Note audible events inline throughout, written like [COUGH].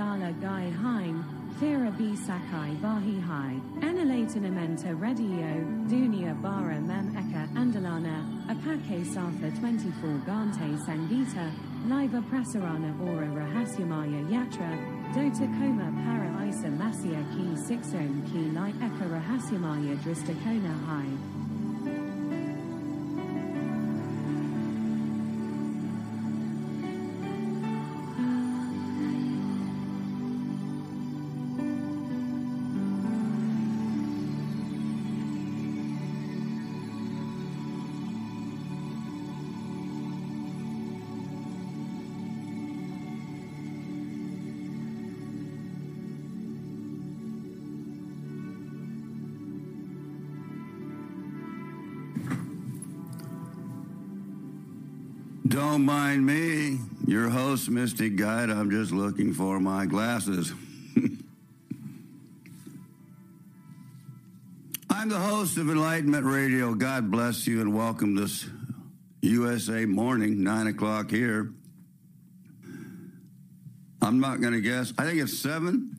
Ambadala Gai Haim, Thera B Sakai Vahi Hai, Enelatanamenta Radio, Dunia Bara Mem Eka Andalana, Apake Satha 24 Gante Sangita, Liva Prasarana Ora Rahasyamaya Yatra, Dota Koma Para Isa Masya Ki Sixom Ki Lai Eka Rahasyamaya Dristakona Hai. Don't mind me, your host, Mystic Guide. I'm just looking for my glasses. [LAUGHS] I'm the host of Enlightenment Radio. God bless you and welcome this USA morning, 9 o'clock here. I'm not going to guess. I think it's 7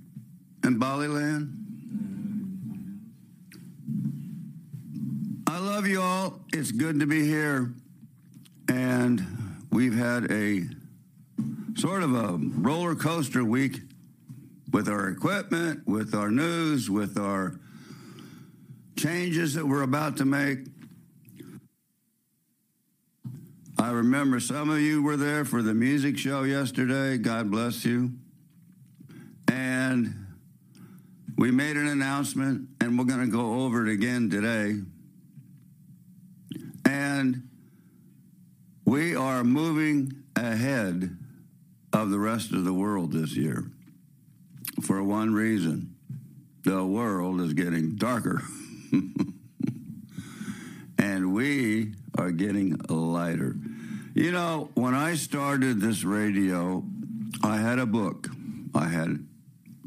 in Baliland. I love you all. It's good to be here. And we've had a sort of a roller coaster week with our equipment, with our news, with our changes that we're about to make. I remember some of you were there for the music show yesterday. God bless you. And we made an announcement, and we're going to go over it again today. And we are moving ahead of the rest of the world this year for one reason the world is getting darker. [LAUGHS] and we are getting lighter. You know, when I started this radio, I had a book. I had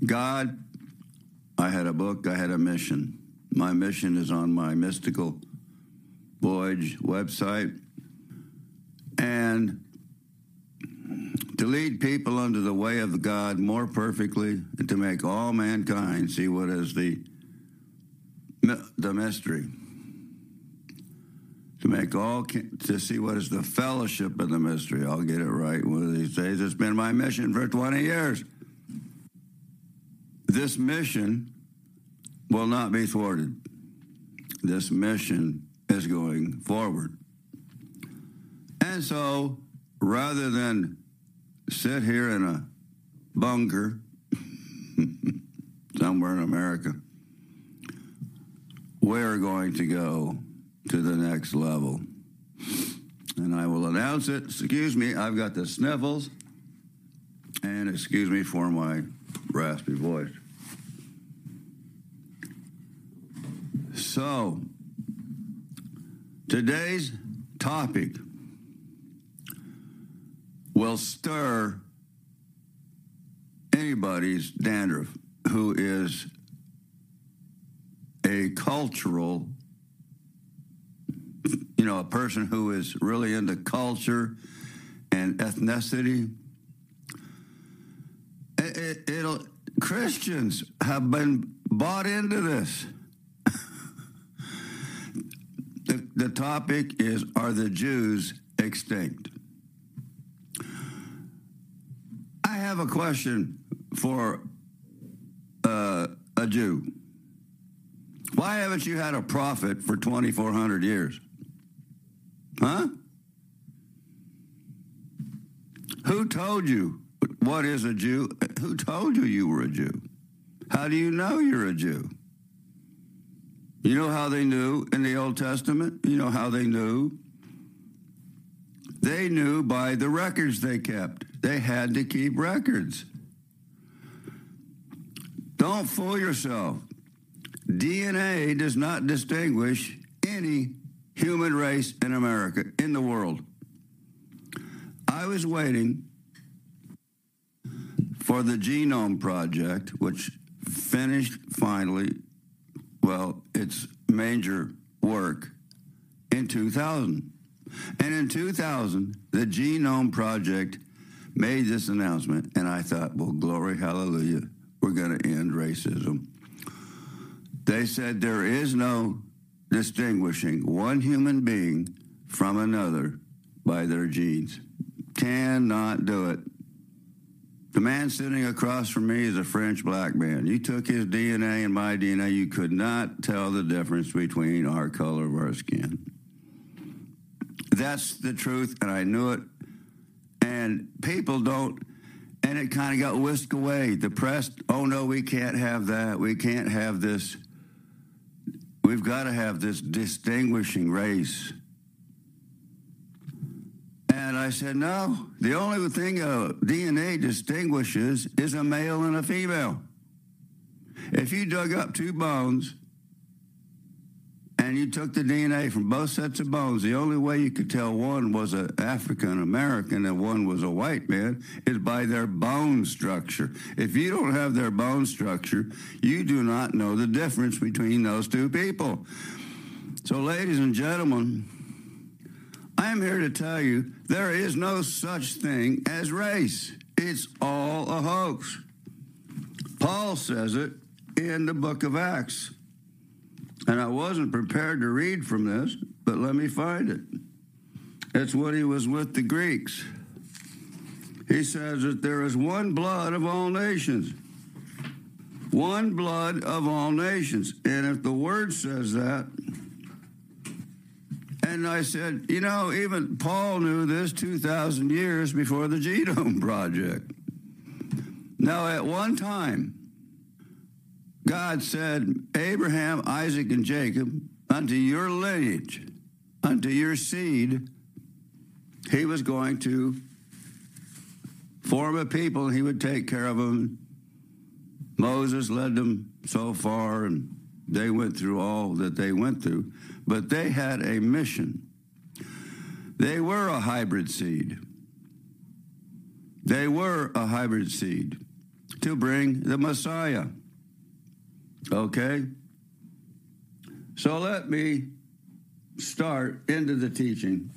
God, I had a book, I had a mission. My mission is on my mystical voyage website and to lead people unto the way of God more perfectly, and to make all mankind see what is the the mystery. To make all to see what is the fellowship of the mystery. I'll get it right one of these days. It's been my mission for 20 years. This mission will not be thwarted. This mission is going forward. And so, rather than sit here in a bunker [LAUGHS] somewhere in America, we're going to go to the next level. And I will announce it. Excuse me, I've got the sniffles. And excuse me for my raspy voice. So, today's topic will stir anybody's dandruff who is a cultural, you know, a person who is really into culture and ethnicity. It, it, will Christians have been bought into this. [LAUGHS] the, the topic is Are the Jews extinct? I have a question for uh, a Jew. Why haven't you had a prophet for 2,400 years? Huh? Who told you what is a Jew? Who told you you were a Jew? How do you know you're a Jew? You know how they knew in the Old Testament? You know how they knew? They knew by the records they kept. They had to keep records. Don't fool yourself. DNA does not distinguish any human race in America, in the world. I was waiting for the Genome Project, which finished finally, well, its major work in 2000. And in 2000, the Genome Project made this announcement, and I thought, well, glory, hallelujah, we're going to end racism. They said there is no distinguishing one human being from another by their genes. Cannot do it. The man sitting across from me is a French black man. You took his DNA and my DNA, you could not tell the difference between our color of our skin. That's the truth, and I knew it. And people don't, and it kind of got whisked away. The press, oh no, we can't have that. We can't have this. We've got to have this distinguishing race. And I said, no, the only thing uh, a DNA distinguishes is a male and a female. If you dug up two bones and you took the DNA from both sets of bones, the only way you could tell one was an African American and one was a white man is by their bone structure. If you don't have their bone structure, you do not know the difference between those two people. So, ladies and gentlemen, I'm here to tell you there is no such thing as race. It's all a hoax. Paul says it in the book of Acts. And I wasn't prepared to read from this, but let me find it. It's when he was with the Greeks. He says that there is one blood of all nations. One blood of all nations. And if the word says that, and I said, you know, even Paul knew this 2,000 years before the Genome [LAUGHS] Project. Now, at one time, God said, Abraham, Isaac, and Jacob, unto your lineage, unto your seed, he was going to form a people he would take care of them. Moses led them so far and they went through all that they went through, but they had a mission. They were a hybrid seed. They were a hybrid seed to bring the Messiah. Okay? So let me start into the teaching,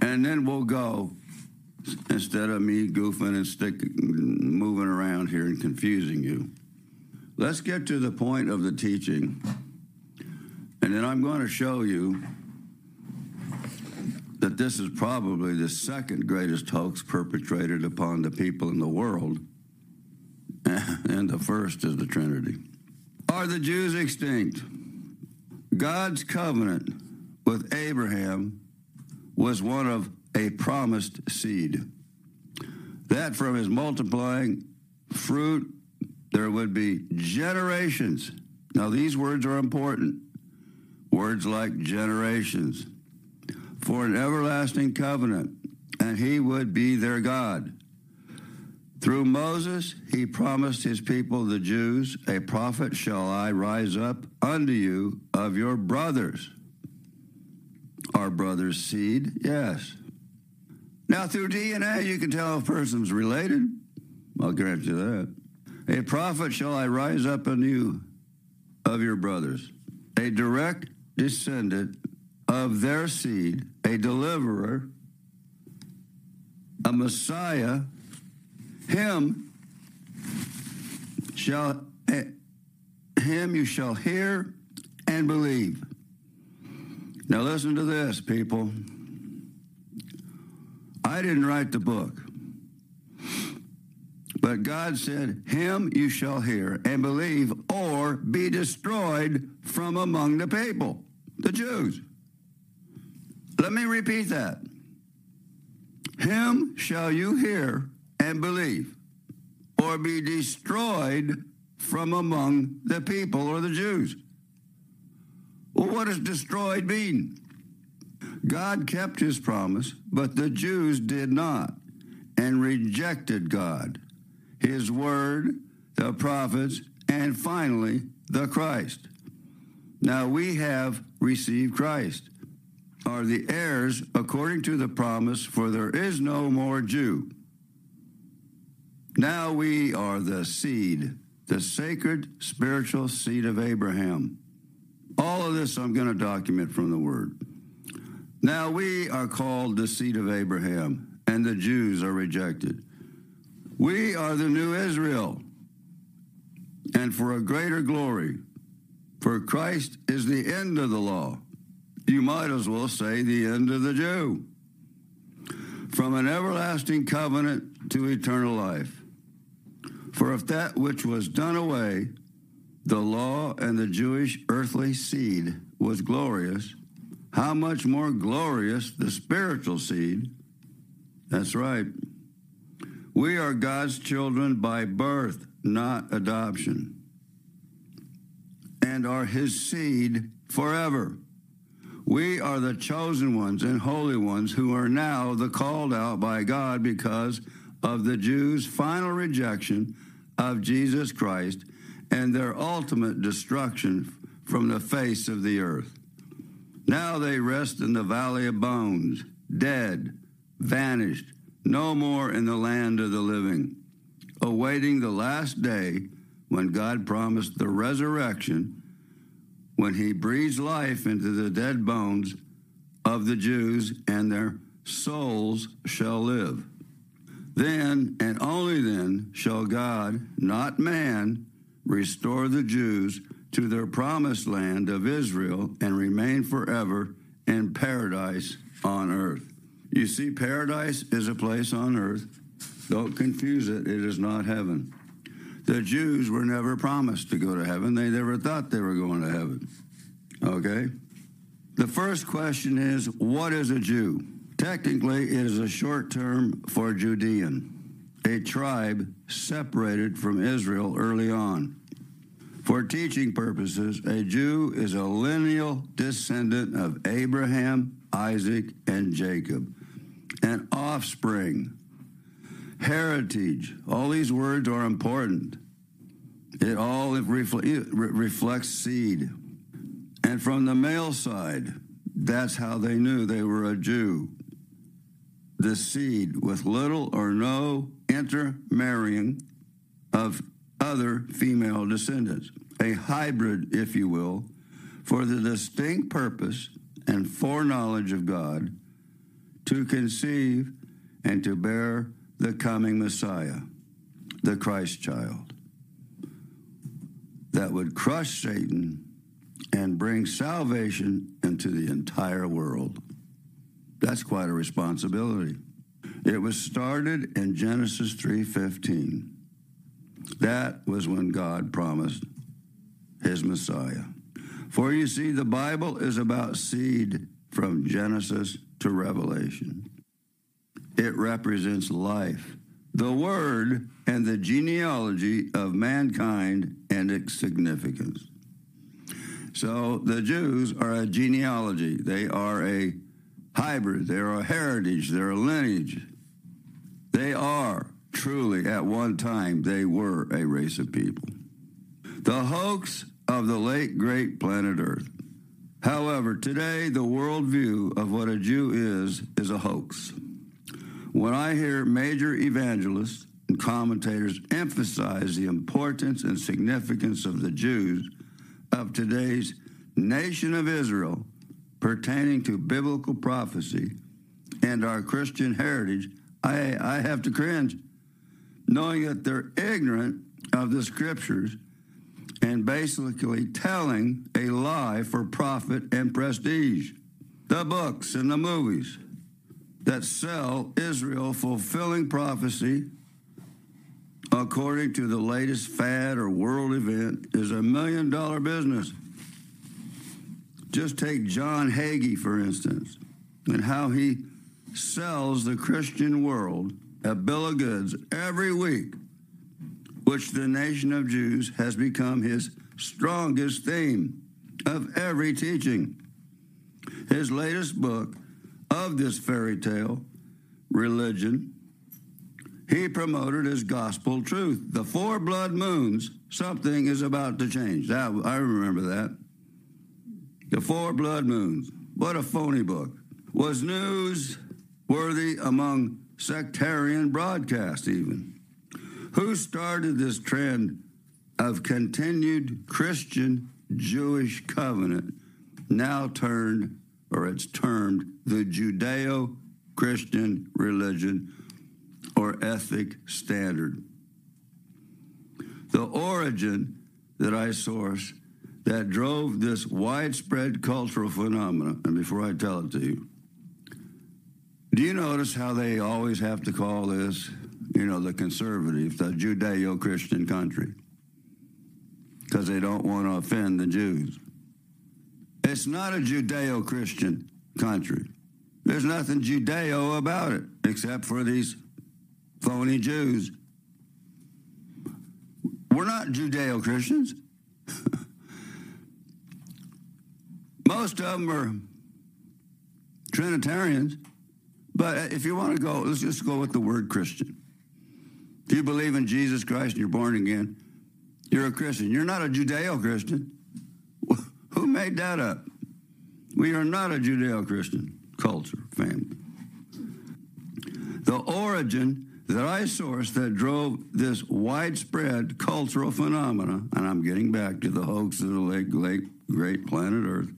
and then we'll go instead of me goofing and stick, moving around here and confusing you. Let's get to the point of the teaching, and then I'm going to show you that this is probably the second greatest hoax perpetrated upon the people in the world, [LAUGHS] and the first is the Trinity. Are the Jews extinct? God's covenant with Abraham was one of a promised seed. That from his multiplying fruit, there would be generations. Now, these words are important. Words like generations for an everlasting covenant, and he would be their God. Through Moses, he promised his people, the Jews, a prophet shall I rise up unto you of your brothers. Our brother's seed, yes. Now, through DNA, you can tell if a person's related. I'll grant you that. A prophet shall I rise up unto you of your brothers, a direct descendant of their seed, a deliverer, a Messiah him shall eh, him you shall hear and believe. Now listen to this, people. I didn't write the book. But God said, Him you shall hear and believe, or be destroyed from among the people, the Jews. Let me repeat that. Him shall you hear and believe, or be destroyed from among the people or the Jews. Well, what does destroyed mean? God kept his promise, but the Jews did not and rejected God, his word, the prophets, and finally, the Christ. Now we have received Christ, are the heirs according to the promise, for there is no more Jew now we are the seed, the sacred spiritual seed of Abraham. All of this I'm going to document from the Word. Now we are called the seed of Abraham. and the Jews are rejected. We are the new Israel, and for a greater glory. For Christ is the end of the law. You might as well say the end of the Jew. From an everlasting covenant to eternal life. For if that which was done away, the law and the Jewish earthly seed, was glorious, how much more glorious the spiritual seed? That's right. We are God's children by birth, not adoption, and are his seed forever. We are the chosen ones and holy ones who are now the called out by God because of the Jews' final rejection of Jesus Christ and their ultimate destruction from the face of the earth. Now they rest in the valley of bones, dead, vanished, no more in the land of the living, awaiting the last day when God promised the resurrection, when he breathes life into the dead bones of the Jews, and their souls shall live. Then and only then shall God, not man, restore the Jews to their promised land of Israel and remain forever in paradise on earth. You see, paradise is a place on earth. Don't confuse it, it is not heaven. The Jews were never promised to go to heaven, they never thought they were going to heaven. Okay? The first question is what is a Jew? Technically, it is a short term for Judean, a tribe separated from Israel early on. For teaching purposes, a Jew is a lineal descendant of Abraham, Isaac, and Jacob, an offspring, heritage. All these words are important. It all reflects seed. And from the male side, that's how they knew they were a Jew. The seed with little or no intermarrying of other female descendants, a hybrid, if you will, for the distinct purpose and foreknowledge of God to conceive and to bear the coming Messiah, the Christ child, that would crush Satan and bring salvation into the entire world. That's quite a responsibility. It was started in Genesis 3:15. That was when God promised his Messiah. For you see, the Bible is about seed from Genesis to Revelation. It represents life, the word, and the genealogy of mankind and its significance. So the Jews are a genealogy, they are a hybrid, they're a heritage, they're a lineage. They are truly, at one time, they were a race of people. The hoax of the late great planet Earth. However, today, the worldview of what a Jew is is a hoax. When I hear major evangelists and commentators emphasize the importance and significance of the Jews of today's nation of Israel pertaining to biblical prophecy and our Christian heritage, I, I have to cringe knowing that they're ignorant of the scriptures and basically telling a lie for profit and prestige. The books and the movies that sell Israel fulfilling prophecy according to the latest fad or world event is a million dollar business. Just take John Hagee, for instance, and how he sells the Christian world a bill of goods every week, which the nation of Jews has become his strongest theme of every teaching. His latest book of this fairy tale, Religion, he promoted as gospel truth. The four blood moons, something is about to change. That, I remember that. The four blood moons. What a phony book. Was news worthy among sectarian broadcast, even. Who started this trend of continued Christian Jewish covenant, now turned, or it's termed, the Judeo Christian religion or ethic standard. The origin that I source that drove this widespread cultural phenomenon, and before I tell it to you, do you notice how they always have to call this, you know, the conservative, the Judeo Christian country? Because they don't want to offend the Jews. It's not a Judeo Christian country. There's nothing Judeo about it except for these phony Jews. We're not Judeo Christians. [LAUGHS] Most of them are Trinitarians. But uh, if you want to go, let's just go with the word Christian. If you believe in Jesus Christ and you're born again, you're a Christian. You're not a Judeo Christian. [LAUGHS] Who made that up? We are not a Judeo Christian culture, family. The origin that I sourced that drove this widespread cultural phenomena, and I'm getting back to the hoax of the late, late great planet Earth,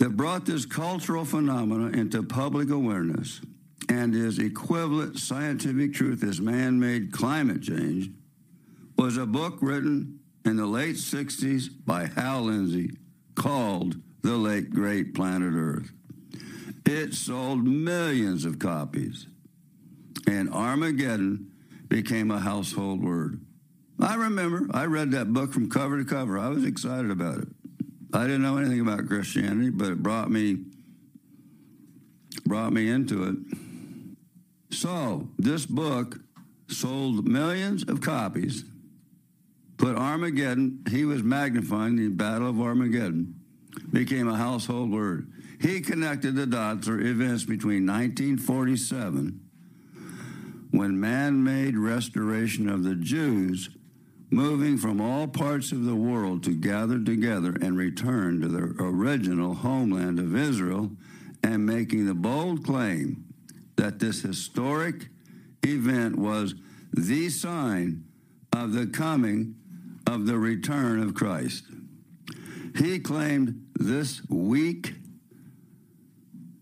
that brought this cultural phenomena into public awareness and is equivalent scientific truth as man made climate change was a book written in the late 60s by Hal Lindsey called The Late Great Planet Earth. It sold millions of copies, and Armageddon became a household word. I remember I read that book from cover to cover. I was excited about it. I didn't know anything about Christianity, but it brought me brought me into it. So this book sold millions of copies. Put Armageddon, he was magnifying the Battle of Armageddon, became a household word. He connected the dots or events between 1947, when man made restoration of the Jews moving from all parts of the world to gather together and return to their original homeland of Israel, and making the bold claim that this historic event was the sign of the coming of the return of Christ. He claimed this weak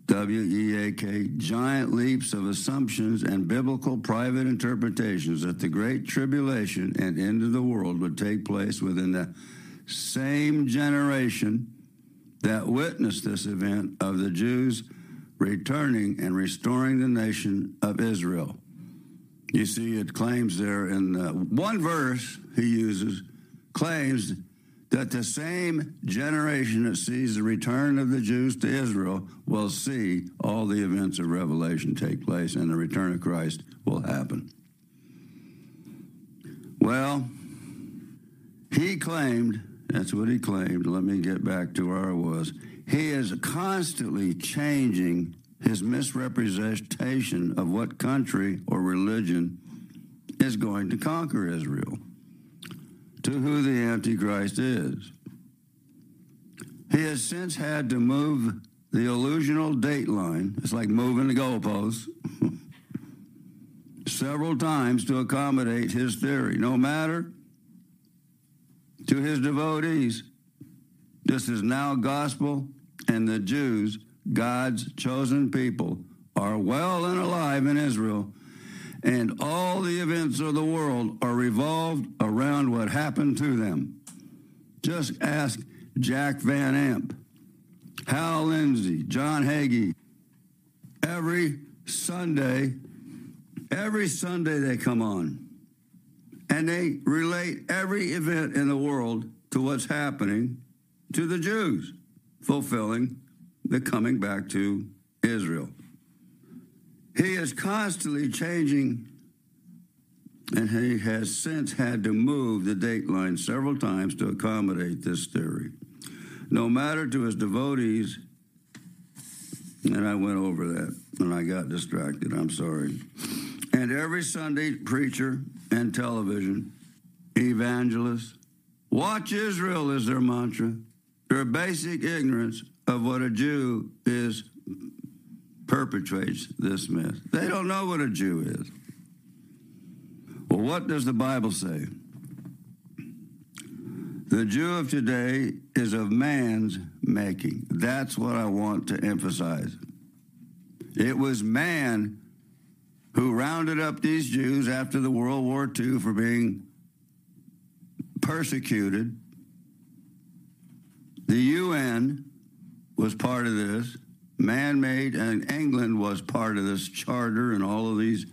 W E A K, giant leaps of assumptions and biblical private interpretations that the Great Tribulation and end of the world would take place within the same generation that witnessed this event of the Jews returning and restoring the nation of Israel. You see, it claims there in the one verse he uses, claims that the same generation that sees the return of the Jews to Israel will see all the events of Revelation take place and the return of Christ will happen. Well, he claimed, that's what he claimed. Let me get back to where I was. He is constantly changing his misrepresentation of what country or religion is going to conquer Israel to who the Antichrist is. He has since had to move the illusional date line, it's like moving the goalposts, [LAUGHS] several times to accommodate his theory. No matter to his devotees, this is now gospel, and the Jews, God's chosen people, are well and alive in Israel and all the events of the world are revolved around what happened to them. Just ask Jack Van Impe, Hal Lindsey, John Hagee. Every Sunday, every Sunday they come on and they relate every event in the world to what's happening to the Jews, fulfilling the coming back to Israel. He is constantly changing, and he has since had to move the date line several times to accommodate this theory. No matter to his devotees, and I went over that and I got distracted, I'm sorry. And every Sunday, preacher and television, evangelist, watch Israel is their mantra. Their basic ignorance of what a Jew is perpetrates this myth. They don't know what a Jew is. Well, what does the Bible say? The Jew of today is of man's making. That's what I want to emphasize. It was man who rounded up these Jews after the World War II for being persecuted. The UN was part of this, man made, and England was part of this charter and all of these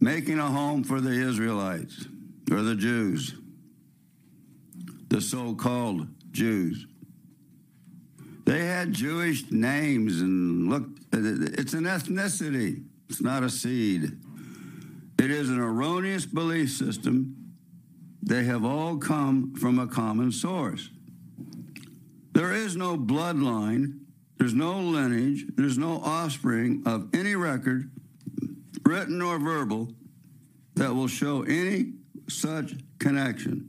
making a home for the Israelites or the Jews, the so called Jews. They had Jewish names and look, it's an ethnicity, it's not a seed. It is an erroneous belief system. They have all come from a common source. There is no bloodline, there's no lineage, there's no offspring of any record, written or verbal, that will show any such connection.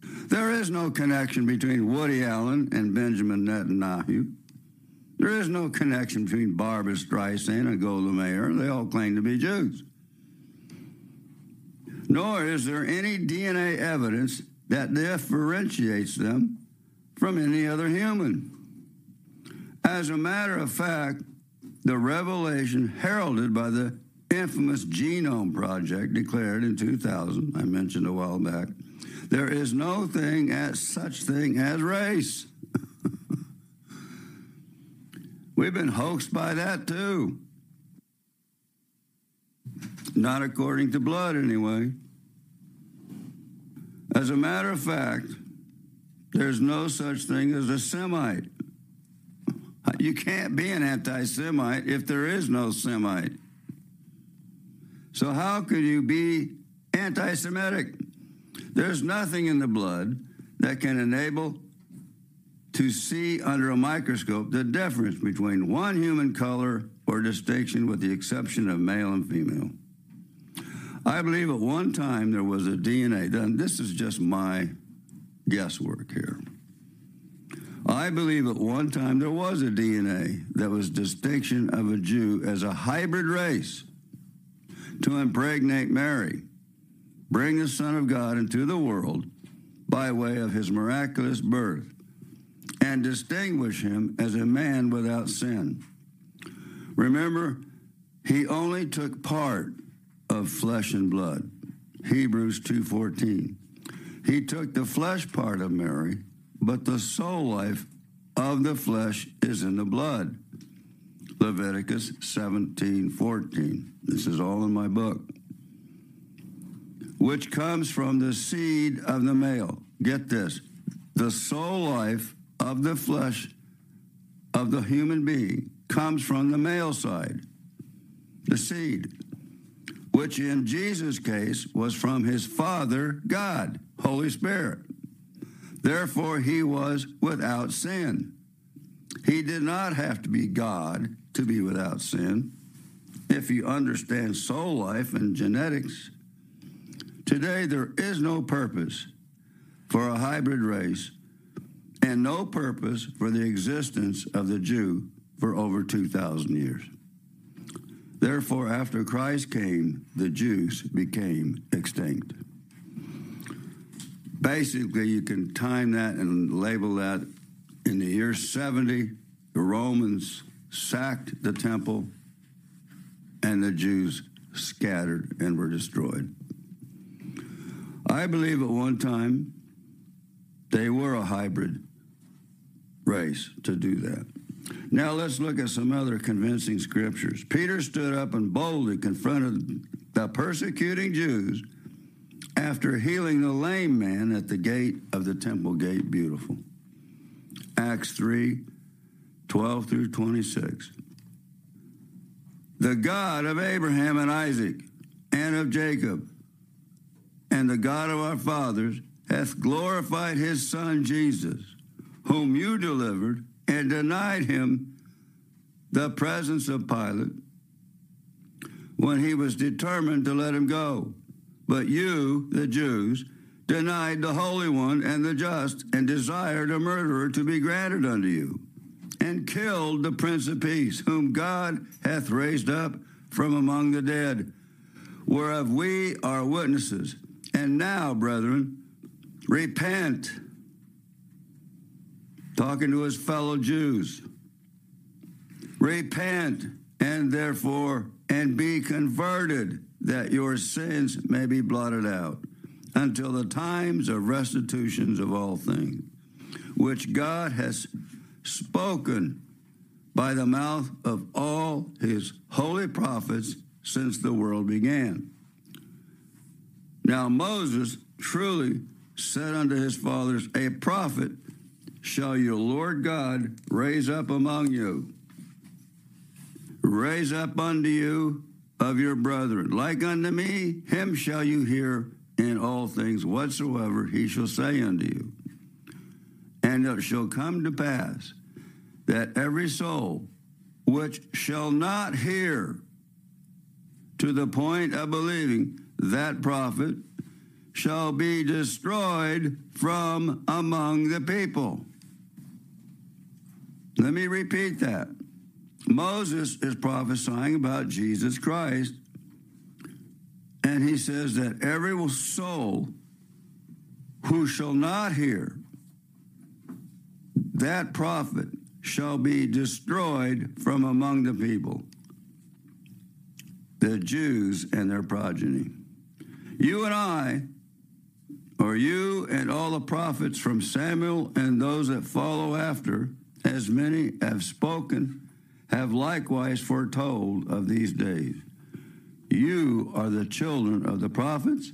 There is no connection between Woody Allen and Benjamin Netanyahu. There is no connection between Barbra Streisand and Golda Meir. They all claim to be Jews. Nor is there any DNA evidence that differentiates them from any other human. As a matter of fact, the revelation heralded by the infamous Genome Project declared in 2000, I mentioned a while back, there is no thing as such thing as race. [LAUGHS] We've been hoaxed by that too. Not according to blood, anyway. As a matter of fact, there's no such thing as a Semite. You can't be an anti Semite if there is no Semite. So, how could you be anti Semitic? There's nothing in the blood that can enable to see under a microscope the difference between one human color or distinction with the exception of male and female. I believe at one time there was a DNA done. This is just my guesswork here. I believe at one time there was a DNA that was distinction of a Jew as a hybrid race to impregnate Mary, bring the Son of God into the world by way of his miraculous birth, and distinguish him as a man without sin. Remember, he only took part of flesh and blood. Hebrews 2:14. He took the flesh part of Mary, but the soul life of the flesh is in the blood. Leviticus 17:14. This is all in my book. Which comes from the seed of the male. Get this. The soul life of the flesh of the human being comes from the male side, the seed which in Jesus' case was from his Father, God, Holy Spirit. Therefore, he was without sin. He did not have to be God to be without sin. If you understand soul life and genetics, today there is no purpose for a hybrid race and no purpose for the existence of the Jew for over 2,000 years. Therefore, after Christ came, the Jews became extinct. Basically, you can time that and label that in the year 70, the Romans sacked the temple and the Jews scattered and were destroyed. I believe at one time they were a hybrid race to do that. Now let's look at some other convincing scriptures. Peter stood up and boldly confronted the persecuting Jews after healing the lame man at the gate of the temple gate beautiful. Acts 3 12 through 26. The God of Abraham and Isaac and of Jacob and the God of our fathers hath glorified his Son Jesus, whom you delivered and denied him the presence of Pilate when he was determined to let him go. But you, the Jews, denied the Holy One and the just, and desired a murderer to be granted unto you, and killed the Prince of Peace, whom God hath raised up from among the dead, whereof we are witnesses. And now, brethren, repent talking to his fellow Jews. Repent and therefore and be converted that your sins may be blotted out until the times of restitutions of all things which God has spoken by the mouth of all his holy prophets since the world began. Now Moses truly said unto his fathers, A prophet shall your Lord God raise up among you. Raise up unto you of your brethren. Like unto me, him shall you hear in all things whatsoever he shall say unto you. And it shall come to pass that every soul which shall not hear to the point of believing that prophet shall be destroyed from among the people. Let me repeat that. Moses is prophesying about Jesus Christ, and he says that every soul who shall not hear that prophet shall be destroyed from among the people, the Jews and their progeny. You and I, or you and all the prophets from Samuel and those that follow after, as many have spoken, have likewise foretold of these days. You are the children of the prophets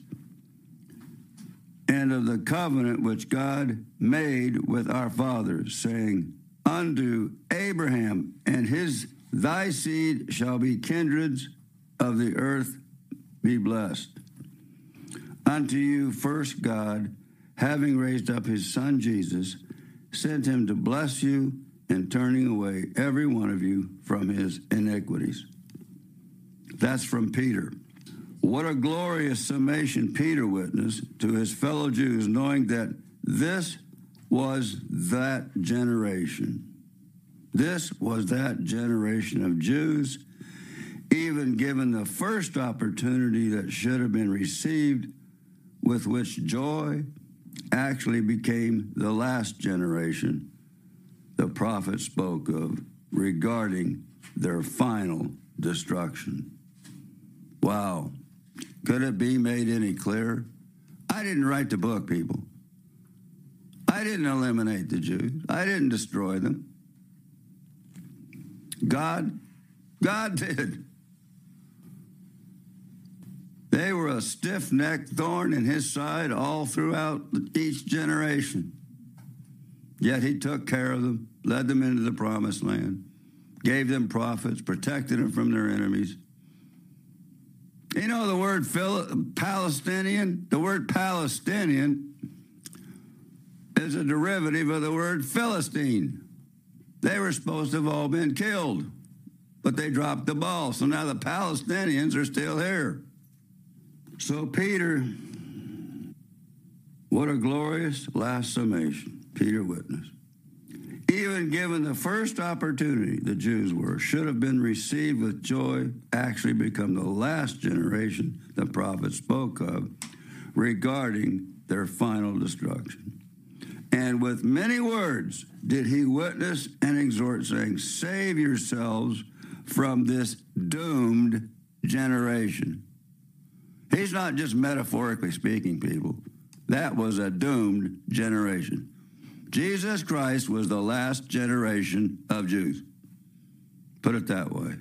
and of the covenant which God made with our fathers, saying, Unto Abraham and his thy seed shall be kindreds of the earth be blessed. Unto you first God, having raised up his son Jesus, sent him to bless you and turning away every one of you from his iniquities. That's from Peter. What a glorious summation Peter witnessed to his fellow Jews, knowing that this was that generation. This was that generation of Jews, even given the first opportunity that should have been received, with which joy actually became the last generation the prophet spoke of regarding their final destruction. Wow. Could it be made any clearer? I didn't write the book, people. I didn't eliminate the Jews. I didn't destroy them. God, God [LAUGHS] did. They were a stiff necked thorn in his side all throughout each generation. Yet he took care of them, led them into the promised land, gave them prophets, protected them from their enemies. You know the word Palestinian? The word Palestinian is a derivative of the word Philistine. They were supposed to have all been killed, but they dropped the ball. So now the Palestinians are still here. So, Peter, what a glorious last summation Peter witnessed. Even given the first opportunity, the Jews were, should have been received with joy, actually become the last generation the prophet spoke of regarding their final destruction. And with many words did he witness and exhort, saying, Save yourselves from this doomed generation. He's not just metaphorically speaking, people. That was a doomed generation. Jesus Christ was the last generation of Jews. Put it that way.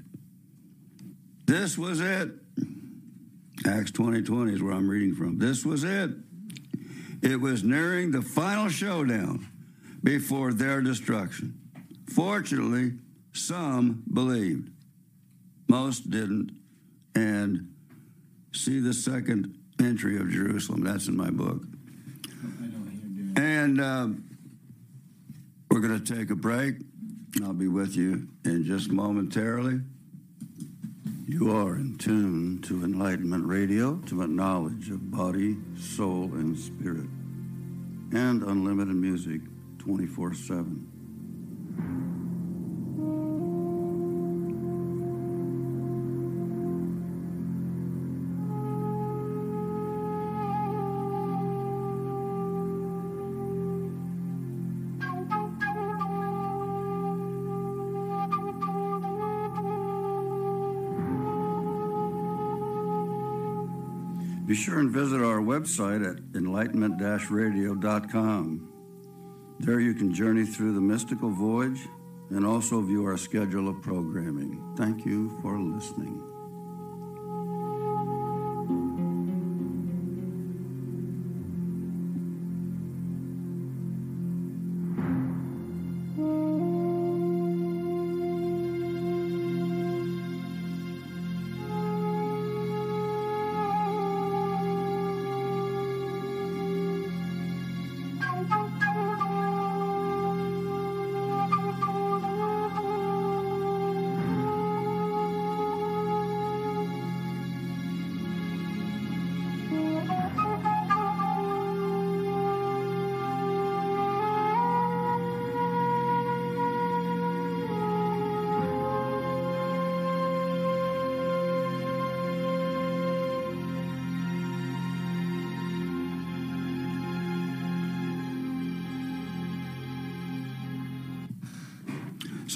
This was it. Acts 20 20 is where I'm reading from. This was it. It was nearing the final showdown before their destruction. Fortunately, some believed, most didn't. And see the second entry of Jerusalem. That's in my book. And. Uh, we're going to take a break. I'll be with you in just momentarily. You are in tune to Enlightenment Radio, to a knowledge of body, soul, and spirit, and unlimited music 24 7. Be sure and visit our website at enlightenment radio.com. There you can journey through the mystical voyage and also view our schedule of programming. Thank you for listening.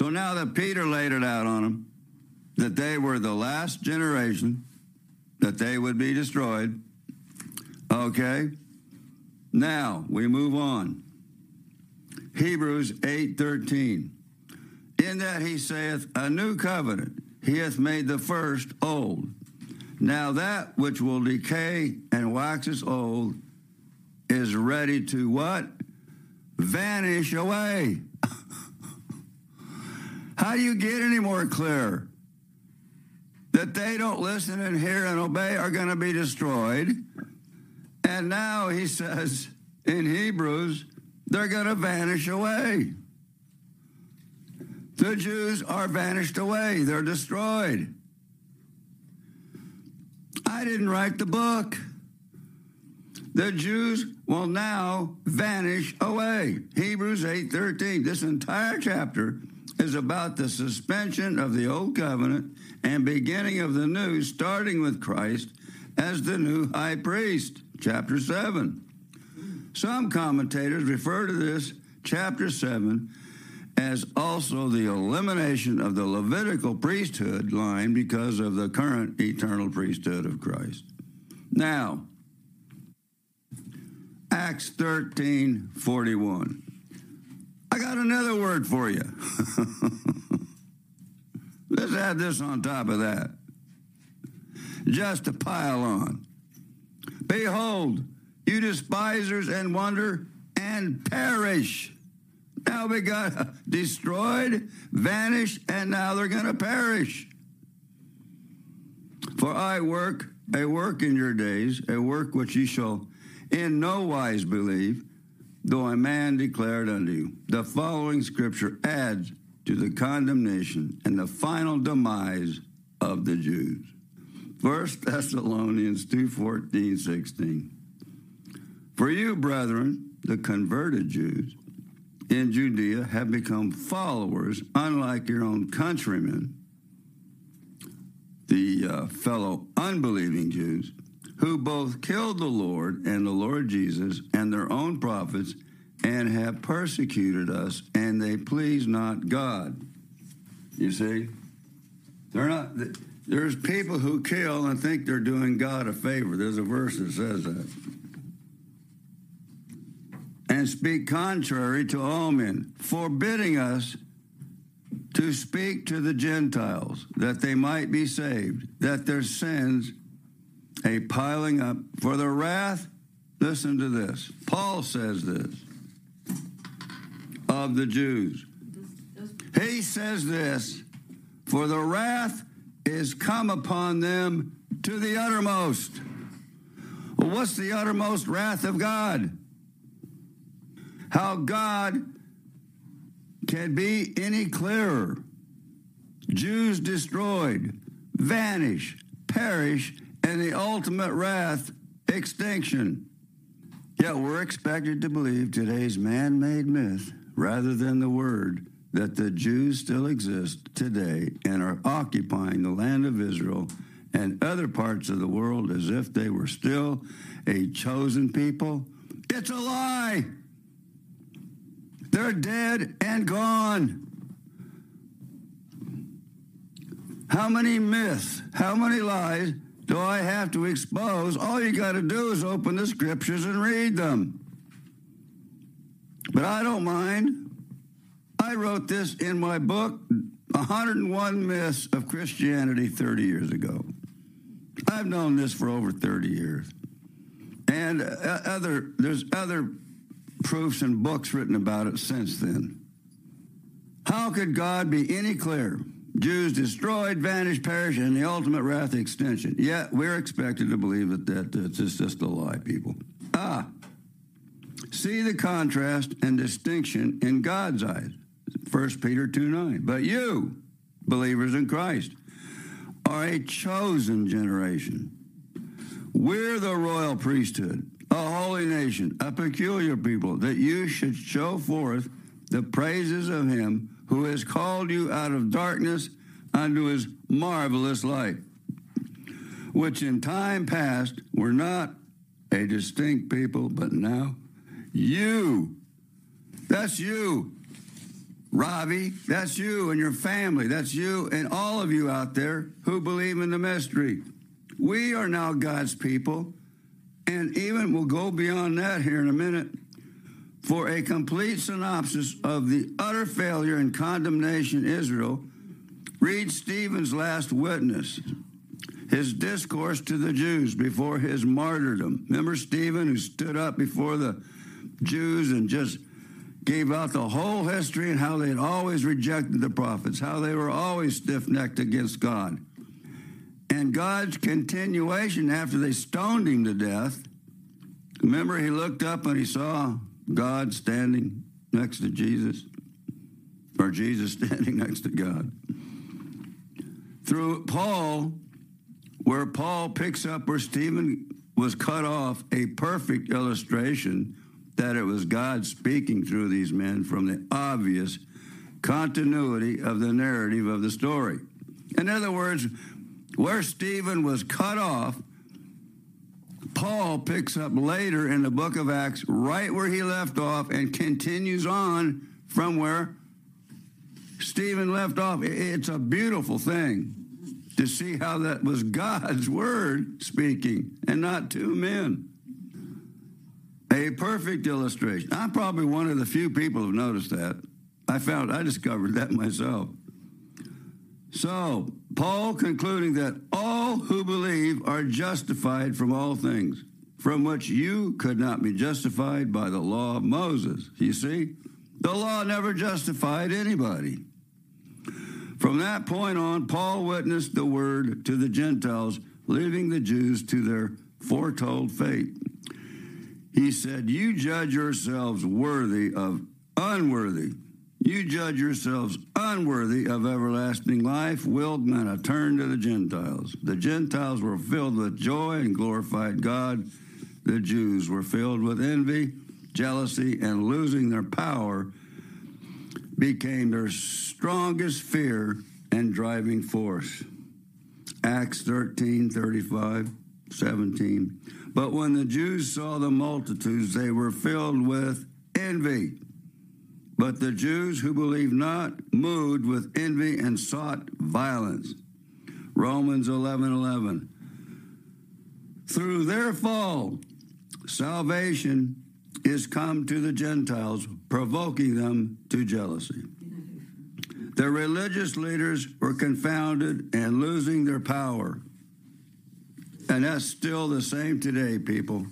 So now that Peter laid it out on them, that they were the last generation, that they would be destroyed. Okay? Now we move on. Hebrews 8:13. In that he saith, A new covenant, he hath made the first old. Now that which will decay and waxes old is ready to what? Vanish away. How do you get any more clear? That they don't listen and hear and obey are going to be destroyed. And now he says in Hebrews, they're going to vanish away. The Jews are vanished away, they're destroyed. I didn't write the book. The Jews will now vanish away. Hebrews 8:13. This entire chapter is about the suspension of the old covenant and beginning of the new, starting with Christ as the new high priest, chapter 7. Some commentators refer to this chapter 7 as also the elimination of the Levitical priesthood line because of the current eternal priesthood of Christ. Now, Acts 13 41. I got another word for you. [LAUGHS] Let's add this on top of that. Just to pile on. Behold, you despisers and wonder and perish. Now we got [LAUGHS] destroyed, vanished, and now they're going to perish. For I work a work in your days, a work which ye shall in no wise believe though a man declared unto you. The following scripture adds to the condemnation and the final demise of the Jews. 1 Thessalonians 2 14, 16. For you, brethren, the converted Jews in Judea have become followers, unlike your own countrymen, the uh, fellow unbelieving Jews who both killed the Lord and the Lord Jesus and their own prophets and have persecuted us, and they please not God. You see? They're not, there's people who kill and think they're doing God a favor. There's a verse that says that. And speak contrary to all men, forbidding us to speak to the Gentiles that they might be saved, that their sins a piling up for the wrath. Listen to this. Paul says this of the Jews. He says this for the wrath is come upon them to the uttermost. Well, what's the uttermost wrath of God? How God can be any clearer. Jews destroyed, vanish, perish and the ultimate wrath, extinction. Yet we're expected to believe today's man made myth rather than the word that the Jews still exist today and are occupying the land of Israel and other parts of the world as if they were still a chosen people. It's a lie. They're dead and gone. How many myths, how many lies do I have to expose? All you got to do is open the scriptures and read them. But I don't mind. I wrote this in my book, 101 Myths of Christianity 30 years ago. I've known this for over 30 years. And uh, other there's other proofs and books written about it since then. How could God be any clearer? Jews destroyed, vanished, perished, and the ultimate wrath extension. Yet we're expected to believe that, that it's just a lie, people. Ah, see the contrast and distinction in God's eyes. 1 Peter 2 9. But you, believers in Christ, are a chosen generation. We're the royal priesthood, a holy nation, a peculiar people, that you should show forth the praises of him who has called you out of darkness unto his marvelous light, which in time past were not a distinct people, but now you. That's you. Ravi, that's you and your family. That's you and all of you out there who believe in the mystery. We are now God's people, and even we'll go beyond that here in a minute. For a complete synopsis of the utter failure and condemnation Israel, read Stephen's last witness, his discourse to the Jews before his martyrdom. Remember Stephen, who stood up before the Jews and just gave out the whole history and how they had always rejected the prophets, how they were always stiff necked against God. And God's continuation after they stoned him to death. Remember, he looked up and he saw God standing next to Jesus, or Jesus [LAUGHS] standing next to God. Through Paul, where Paul picks up where Stephen was cut off, a perfect illustration that it was God speaking through these men from the obvious continuity of the narrative of the story. In other words, where Stephen was cut off, Paul picks up later in the book of Acts, right where he left off, and continues on from where Stephen left off. It's a beautiful thing to see how that was God's word speaking and not two men. A perfect illustration. I'm probably one of the few people who've noticed that. I found, I discovered that myself. So, Paul concluding that all who believe are justified from all things, from which you could not be justified by the law of Moses. You see, the law never justified anybody. From that point on, Paul witnessed the word to the Gentiles, leaving the Jews to their foretold fate. He said, You judge yourselves worthy of unworthy. You judge yourselves unworthy of everlasting life, willed men to turn to the Gentiles. The Gentiles were filled with joy and glorified God. The Jews were filled with envy, jealousy, and losing their power became their strongest fear and driving force. Acts 13 35, 17. But when the Jews saw the multitudes, they were filled with envy. But the Jews who believed not moved with envy and sought violence. Romans 11 11. Through their fall, salvation is come to the Gentiles, provoking them to jealousy. The religious leaders were confounded and losing their power. And that's still the same today, people.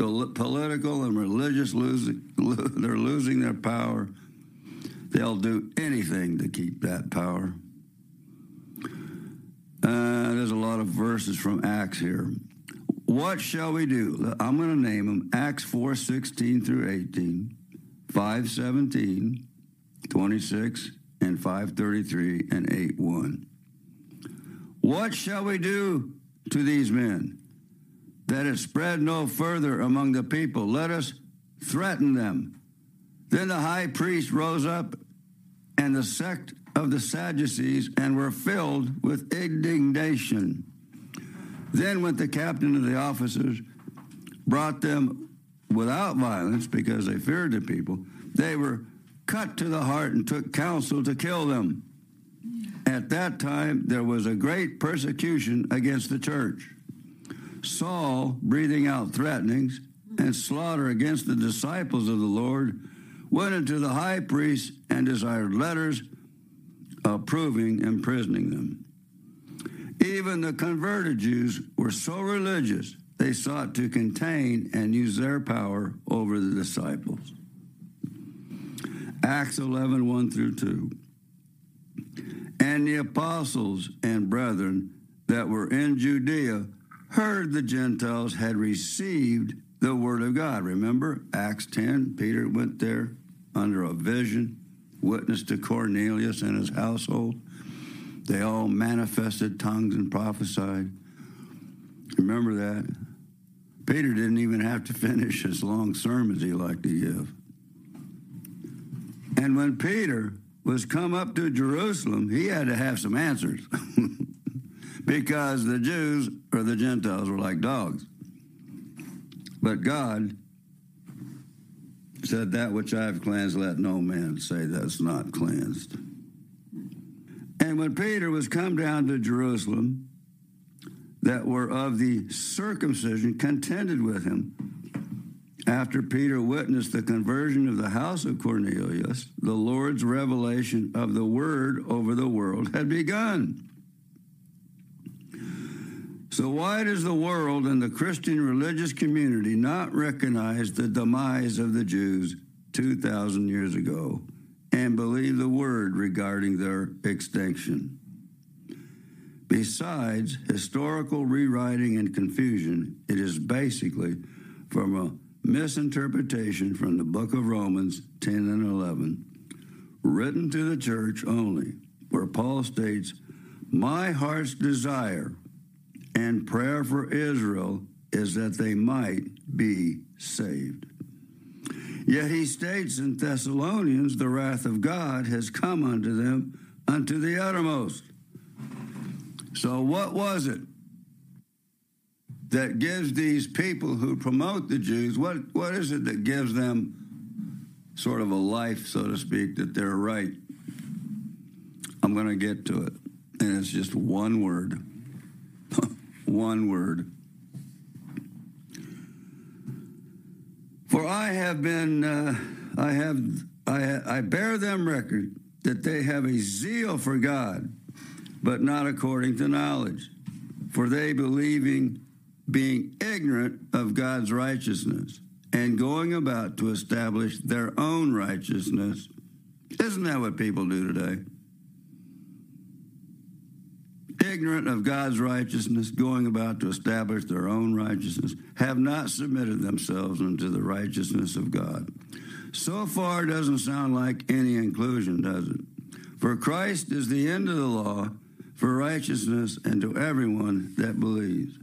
The political and religious losing, [LAUGHS] they're losing their power. They'll do anything to keep that power. Uh, there's a lot of verses from Acts here. What shall we do? I'm going to name them Acts 4 16 through 18, 5 17, 26, and 533 and 8 1. What shall we do to these men, that it spread no further among the people. Let us threaten them. Then the high priest rose up and the sect of the Sadducees and were filled with indignation. Then went the captain of the officers, brought them without violence because they feared the people. They were cut to the heart and took counsel to kill them. at that time there was a great persecution against the church. Saul, breathing out threatenings and slaughter against the disciples of the Lord, went into the high priest and desired letters approving imprisoning them. Even the converted Jews were so religious they sought to contain and use their power over the disciples. Acts 11 1 through 2. And the apostles and brethren that were in Judea heard the Gentiles had received the word of God. Remember Acts 10? Peter went there under a vision, witnessed to Cornelius and his household. They all manifested tongues and prophesied. Remember that? Peter didn't even have to [LAUGHS] finish his long sermons he liked to give. And when Peter was come up to Jerusalem, he had to have some answers [LAUGHS] because the Jews or the Gentiles were like dogs. But God said, That which I have cleansed, let no man say that's not cleansed. And when Peter was come down to Jerusalem, that were of the circumcision contended with him. After Peter witnessed the conversion of the house of Cornelius, the Lord's revelation of the word over the world had begun. So, why does the world and the Christian religious community not recognize the demise of the Jews 2,000 years ago and believe the word regarding their extinction? Besides historical rewriting and confusion, it is basically from a misinterpretation from the book of Romans 10 and 11, written to the church only, where Paul states, My heart's desire and prayer for Israel is that they might be saved. Yet he states in Thessalonians, the wrath of God has come unto them unto the uttermost. So, what was it that gives these people who promote the Jews, what, what is it that gives them sort of a life, so to speak, that they're right? I'm going to get to it. And it's just one word. One word. For I have been, uh, I have, I, I bear them record that they have a zeal for God but not according to knowledge. For they believing, being ignorant of God's righteousness, and going about to establish their own righteousness. Isn't that what people do today? Ignorant of God's righteousness, going about to establish their own righteousness, have not submitted themselves unto the righteousness of God. So far, doesn't sound like any inclusion, does it? For Christ is the end of the law for righteousness and to everyone that believes.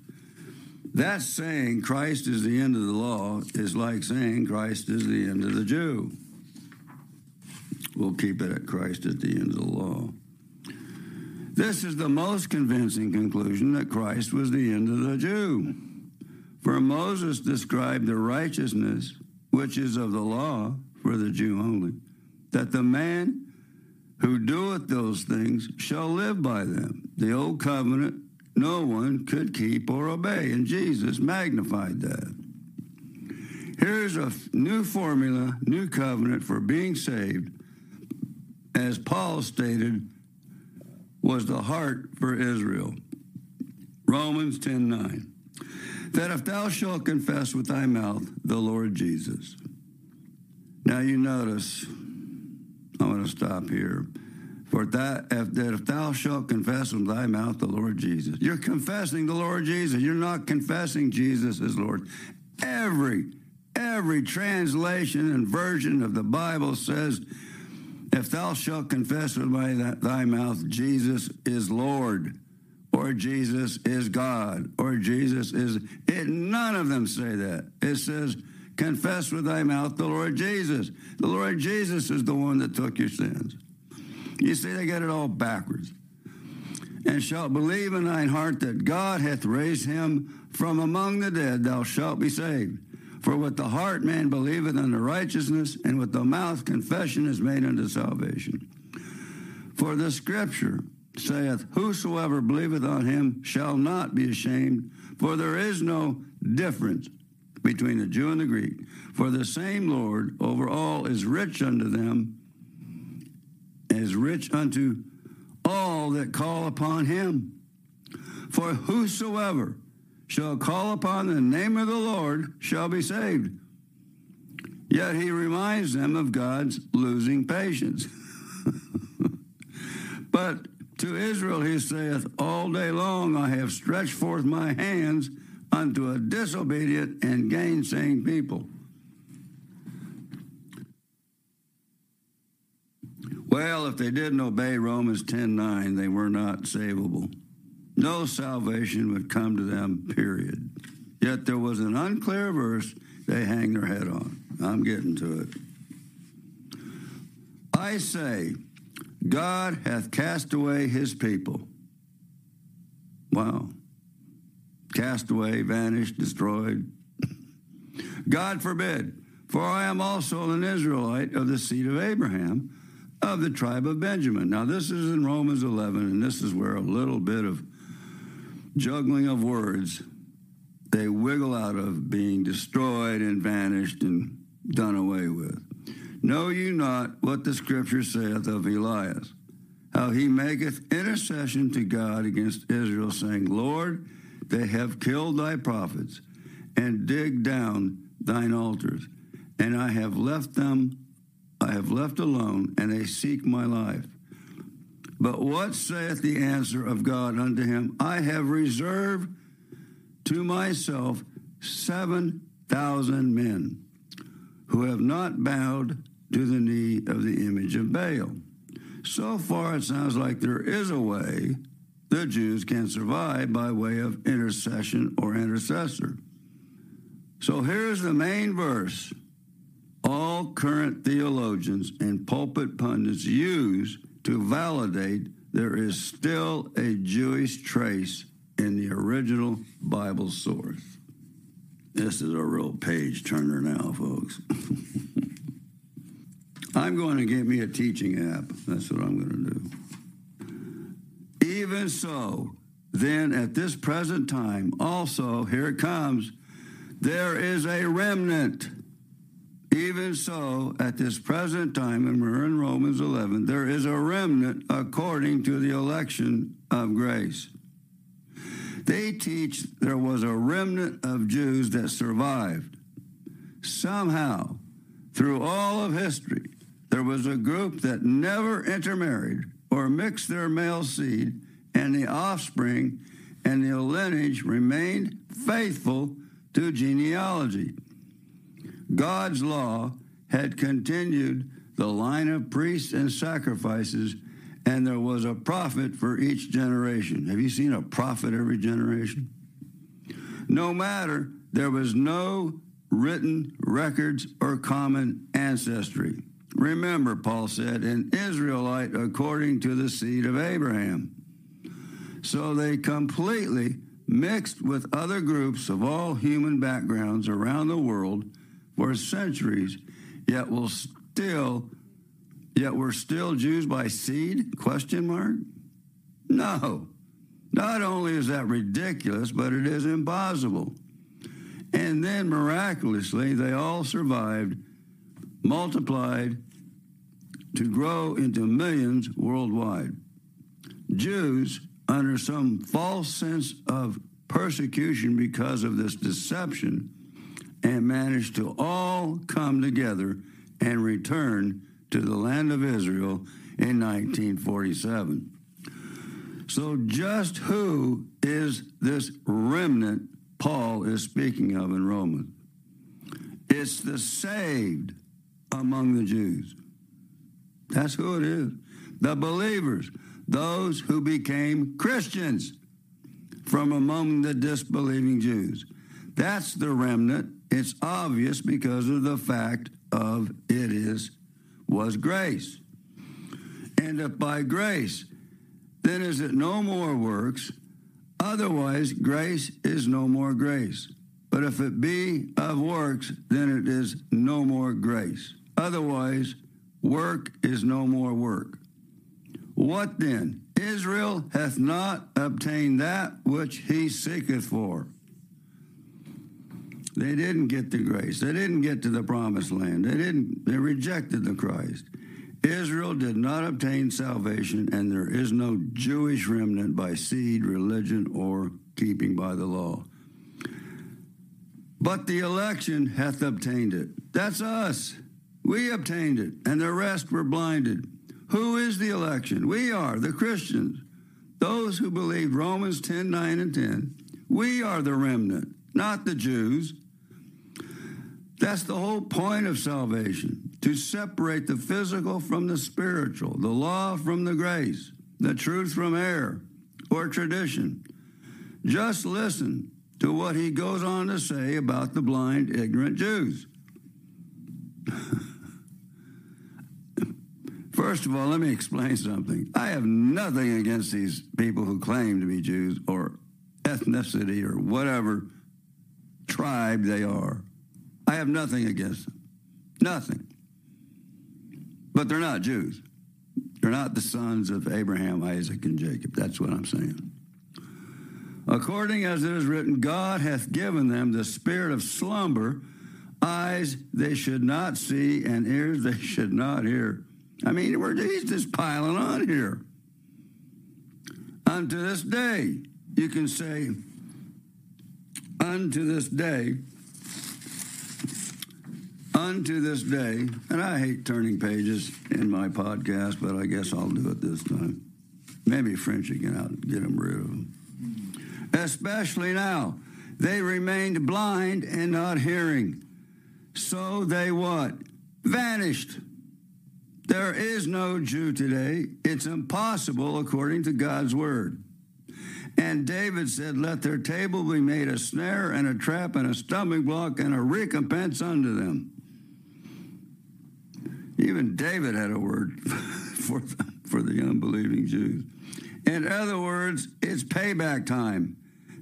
That saying Christ is the end of the law is like saying Christ is the end of the Jew. We'll keep it at Christ at the end of the law. This is the most convincing conclusion that Christ was the end of the Jew. For Moses described the righteousness, which is of the law for the Jew only, that the man who doeth those things shall live by them. The old covenant no one could keep or obey, and Jesus magnified that. Here's a new formula, new covenant for being saved, as Paul stated, was the heart for Israel. Romans 10 9. That if thou shalt confess with thy mouth the Lord Jesus. Now you notice I'm going to stop here. For that if, that if thou shalt confess with thy mouth the Lord Jesus, you're confessing the Lord Jesus. You're not confessing Jesus as Lord. Every every translation and version of the Bible says, "If thou shalt confess with thy, mouth Jesus is Lord." Or Jesus is God, or Jesus is it. None of them say that. It says, confess with thy mouth the Lord Jesus. The Lord Jesus is the one that took your sins. You see, they get it all backwards. And shalt believe in thine heart that God hath raised him from among the dead, thou shalt be saved. For with the heart man believeth unto righteousness, and with the mouth confession is made unto salvation. For the scripture saith, Whosoever believeth on him shall not be ashamed, for there is no difference between the Jew and the Greek. For the same Lord over all is rich unto them, is rich unto all that call upon him. For whosoever shall call upon the name of the Lord shall be saved. Yet he reminds them of God's losing patience. [LAUGHS] but to Israel he saith, All day long I have stretched forth my hands unto a disobedient and gainsaying people. Well, if they didn't obey Romans 10:9, they were not savable. No salvation would come to them, period. Yet there was an unclear verse they hang their head on. I'm getting to it. I say, God hath cast away his people. Wow. Cast away, vanished, destroyed. God forbid, for I am also an Israelite of the seed of Abraham, of the tribe of Benjamin. Now, this is in Romans 11, and this is where a little bit of juggling of words they wiggle out of being destroyed and vanished and done away with. Know you not what the scripture saith of Elias, how he maketh intercession to God against Israel, saying, Lord, they have killed thy prophets and digged down thine altars, and I have left them, I have left alone, and they seek my life. But what saith the answer of God unto him? I have reserved to myself seven thousand men who have not bowed to the knee of the image of Baal. So far, it sounds like there is a way the Jews can survive by way of intercession or intercessor. So here's the main verse all current theologians and pulpit pundits use to validate there is still a Jewish trace in the original Bible source. This is a real page turner now, folks. [LAUGHS] I'm going to get me a teaching app. That's what I'm going to do. Even so, then at this present time, also, here it comes, there is a remnant. Even so, at this present time, and we're in Romans 11, there is a remnant according to the election of grace. They teach there was a remnant of Jews that survived. Somehow, through all of history, there was a group that never intermarried or mixed their male seed, and the offspring and the lineage remained faithful to genealogy. God's law had continued the line of priests and sacrifices, and there was a prophet for each generation. Have you seen a prophet every generation? No matter, there was no written records or common ancestry. Remember, Paul said, an Israelite according to the seed of Abraham. So they completely mixed with other groups of all human backgrounds around the world for centuries, yet will still yet we're still Jews by seed? Question mark? No. Not only is that ridiculous, but it is impossible. And then miraculously, they all survived, multiplied to grow into millions worldwide. Jews, under some false sense of persecution because of this deception, and managed to all come together and return to the land of Israel in 1947. So, just who is this remnant Paul is speaking of in Romans? It's the saved among the Jews. That's who it is. The believers, those who became Christians from among the disbelieving Jews. That's the remnant. It's obvious because of the fact of it is was grace. And if by grace, then is it no more works, otherwise grace is no more grace. But if it be of works, then it is no more grace. Otherwise, work is no more work. What then? Israel hath not obtained that which he seeketh for. They didn't get the grace. They didn't get to the promised land. They didn't they rejected the Christ. Israel did not obtain salvation, and there is no Jewish remnant by seed, religion, or keeping by the law. But the election hath obtained it. That's us. We obtained it, and the rest were blinded. Who is the election? We are, the Christians, those who believe Romans 10 9 and 10. We are the remnant, not the Jews. That's the whole point of salvation to separate the physical from the spiritual, the law from the grace, the truth from error or tradition. Just listen to what he goes on to say about the blind, ignorant Jews. [LAUGHS] First of all, let me explain something. I have nothing against these people who claim to be Jews or ethnicity or whatever tribe they are. I have nothing against them. Nothing. But they're not Jews. They're not the sons of Abraham, Isaac, and Jacob. That's what I'm saying. According as it is written, God hath given them the spirit of slumber, eyes they should not see, and ears they [LAUGHS] should not hear. I mean, we're, he's just piling on here. Unto this day, you can say, unto this day, unto this day, and I hate turning pages in my podcast, but I guess I'll do it this time. Maybe French can out get them rid of them especially now. They remained blind and not hearing. So they what? Vanished. There is no Jew today. It's impossible according to God's word. And David said, Let their table be made a snare and a trap and a stumbling block and a recompense unto them. Even David had a word [LAUGHS] for for the unbelieving Jews. In other words, it's payback time.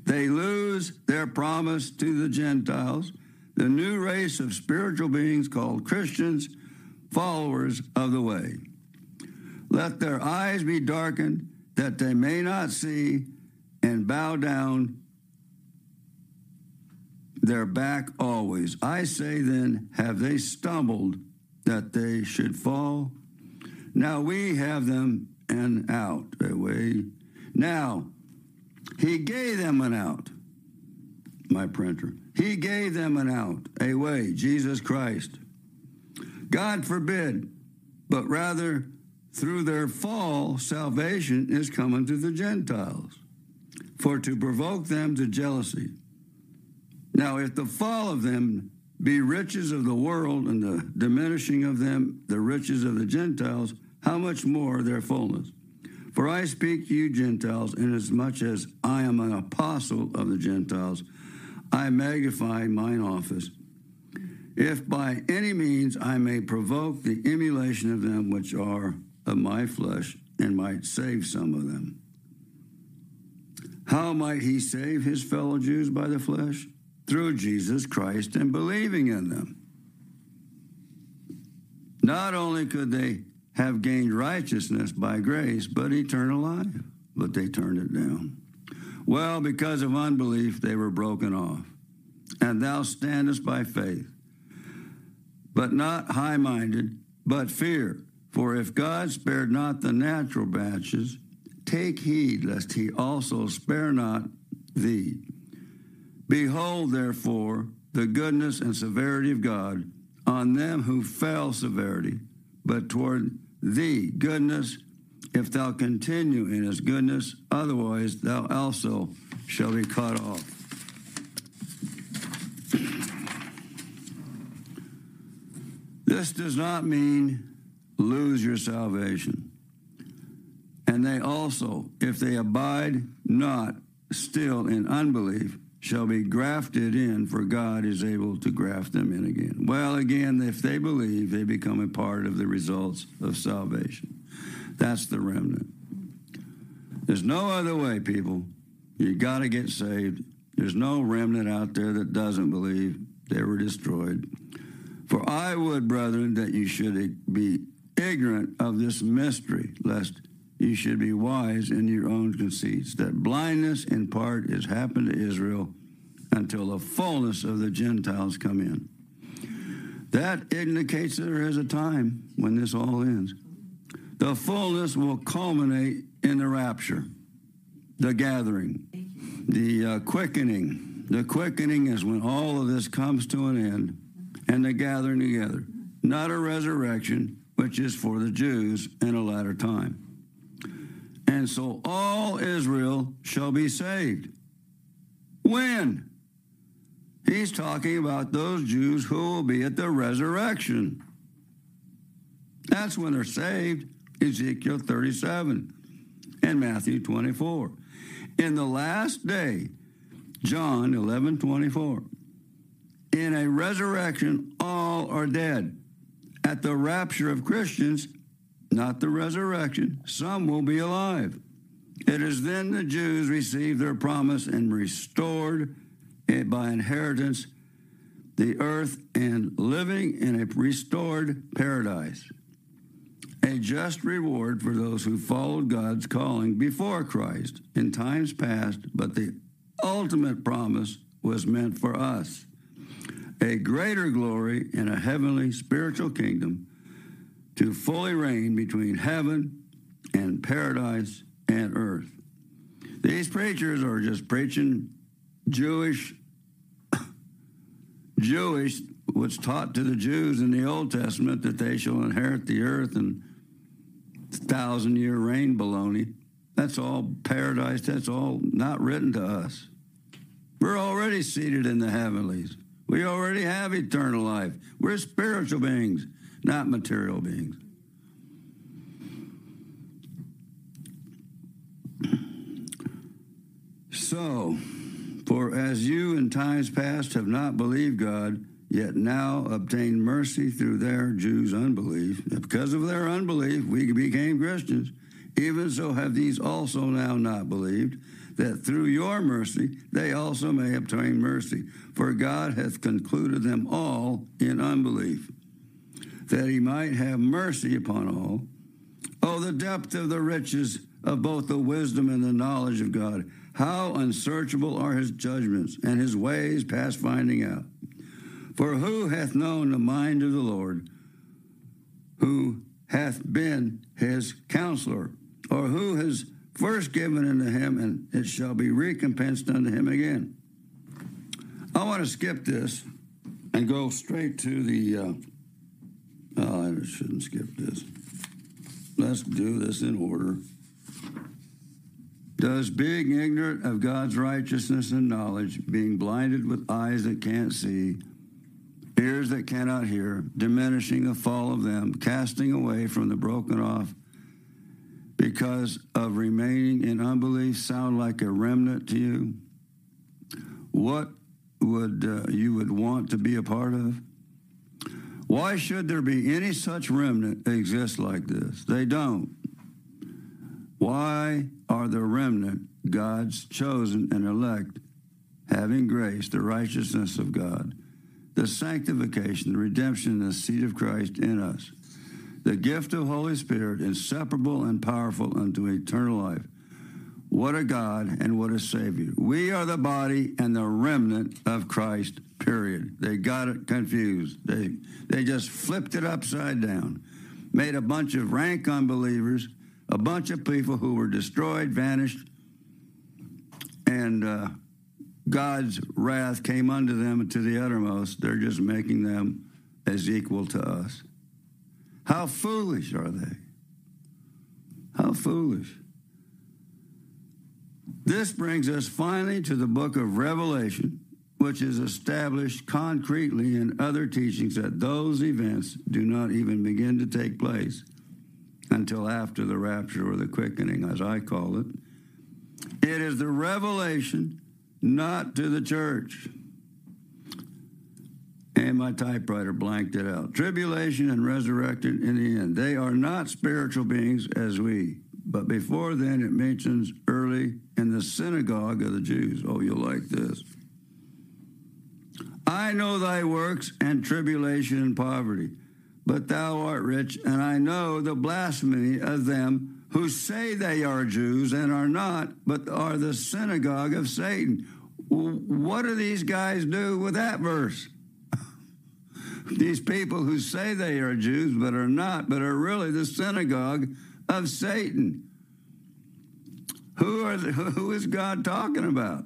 They lose their promise to the Gentiles, the new race of spiritual beings called Christians, followers of the way. Let their eyes be darkened that they may not see and bow down their back always. I say then, have they stumbled that they should fall? Now we have them and out away. Now he gave them an out. My printer. He gave them an out, a way, Jesus Christ. God forbid, but rather through their fall, salvation is coming to the Gentiles, for to provoke them to jealousy. Now, if the fall of them be riches of the world and the diminishing of them the riches of the Gentiles, how much more their fullness? For I speak to you, Gentiles, inasmuch as I am an apostle of the Gentiles, I magnify mine office. If by any means I may provoke the emulation of them which are of my flesh, and might save some of them. How might he save his fellow Jews by the flesh? Through Jesus Christ and believing in them. Not only could they have gained righteousness by grace, but eternal life. But they turned it down. Well, because of unbelief, they were broken off. And thou standest by faith, but not high minded, but fear. For if God spared not the natural branches, take heed lest he also spare not thee. Behold, therefore, the goodness and severity of God on them who fell severity, but toward thee goodness, if thou continue in his goodness, otherwise thou also shall be cut off. This does not mean lose your salvation. And they also, if they abide not still in unbelief, shall be grafted in, for God is able to graft them in again. Well, again, if they believe, they become a part of the results of salvation. That's the remnant. There's no other way, people. You got to get saved. There's no remnant out there that doesn't believe. They were destroyed. For I would, brethren, that you should be ignorant of this mystery, lest you should be wise in your own conceits, that blindness in part is happened to Israel until the fullness of the Gentiles come in. That indicates there is a time when this all ends. The fullness will culminate in the rapture, the gathering, the uh, quickening. The quickening is when all of this comes to an end and the gathering together, not a resurrection, which is for the Jews in a latter time. And so all Israel shall be saved. When? He's talking about those Jews who will be at the resurrection. That's when they're saved. Ezekiel 37 and Matthew 24. In the last day, John 11 24. In a resurrection, all are dead. At the rapture of Christians, not the resurrection, some will be alive. It is then the Jews receive their promise and restored by inheritance the earth and living in a restored paradise. A just reward for those who followed God's calling before Christ in times past, but the ultimate promise was meant for us. A greater glory in a heavenly spiritual kingdom to fully reign between heaven and paradise and earth. These preachers are just preaching Jewish, [COUGHS] Jewish, what's taught to the Jews in the Old Testament that they shall inherit the earth and thousand year reign baloney. That's all paradise. That's all not written to us. We're already seated in the heavenlies. We already have eternal life. We're spiritual beings, not material beings. So, for as you in times past have not believed God, yet now obtain mercy through their Jews' unbelief, because of their unbelief we became Christians, even so have these also now not believed, that through your mercy they also may obtain mercy. For God hath concluded them all in unbelief, that he might have mercy upon all. Oh, the depth of the riches of both the wisdom and the knowledge of God! How unsearchable are his judgments, and his ways past finding out. For who hath known the mind of the Lord, who hath been his counselor, or who has first given unto him, and it shall be recompensed unto him again? I want to skip this and go straight to the. Uh, oh, I shouldn't skip this. Let's do this in order. Does being ignorant of God's righteousness and knowledge, being blinded with eyes that can't see, ears that cannot hear, diminishing the fall of them, casting away from the broken off, because of remaining in unbelief, sound like a remnant to you? What would uh, you would want to be a part of? Why should there be any such remnant exist like this? They don't. Why are the remnant God's chosen and elect, having grace, the righteousness of God, the sanctification, the redemption, the seed of Christ in us, the gift of Holy Spirit, inseparable and powerful unto eternal life? What a God and what a Savior. We are the body and the remnant of Christ, period. They got it confused. They, they just flipped it upside down, made a bunch of rank unbelievers a bunch of people who were destroyed, vanished, and uh, God's wrath came unto them to the uttermost. They're just making them as equal to us. How foolish are they? How foolish. This brings us finally to the book of Revelation, which is established concretely in other teachings that those events do not even begin to take place until after the rapture or the quickening, as I call it. It is the revelation not to the church. And my typewriter blanked it out. Tribulation and resurrected in the end. They are not spiritual beings as we. But before then, it mentions early in the synagogue of the Jews. Oh, you'll like this. I know thy works and tribulation and poverty but thou art rich, and I know the blasphemy of them who say they are Jews and are not, but are the synagogue of Satan. What do these guys do with that verse? [LAUGHS] these people who say they are Jews but are not, but are really the synagogue of Satan. Who are the, who is God talking about?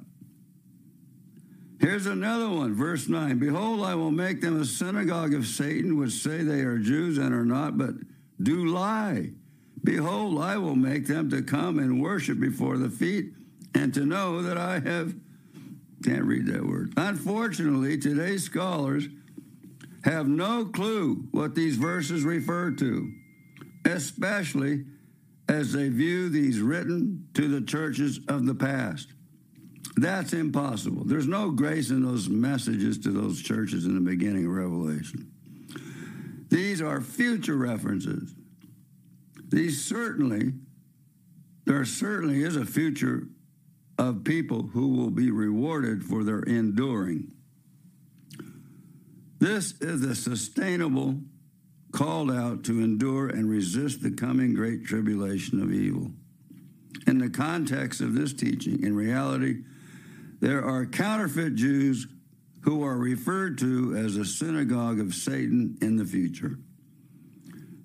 Here's another one, verse 9. Behold, I will make them a synagogue of Satan, which say they are Jews and are not, but do lie. Behold, I will make them to come and worship before the feet and to know that I have. Can't read that word. Unfortunately, today's scholars have no clue what these verses refer to, especially as they view these written to the churches of the past. That's impossible. There's no grace in those messages to those churches in the beginning of Revelation. These are future references. These certainly, there certainly is a future of people who will be rewarded for their enduring. This is a sustainable called out to endure and resist the coming great tribulation of evil. In the context of this teaching, in reality, there are counterfeit Jews who are referred to as a synagogue of Satan in the future.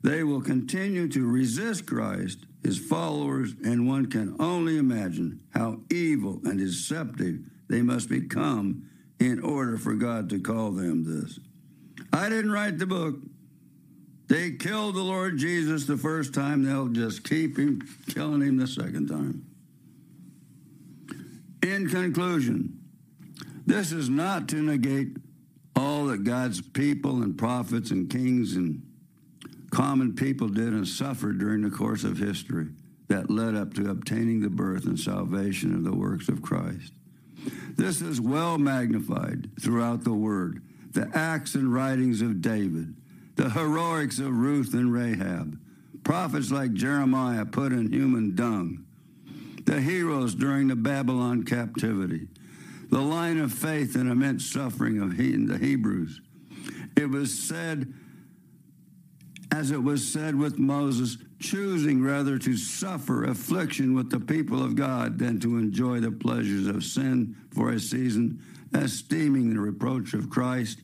They will continue to resist Christ, his followers, and one can only imagine how evil and deceptive they must become in order for God to call them this. I didn't write the book. They killed the Lord Jesus the first time, they'll just keep him killing him the second time. In conclusion, this is not to negate all that God's people and prophets and kings and common people did and suffered during the course of history that led up to obtaining the birth and salvation of the works of Christ. This is well magnified throughout the Word. The acts and writings of David, the heroics of Ruth and Rahab, prophets like Jeremiah put in human dung, the heroes during the Babylon captivity, the line of faith and immense suffering of the Hebrews. It was said, as it was said with Moses, choosing rather to suffer affliction with the people of God than to enjoy the pleasures of sin for a season, esteeming the reproach of Christ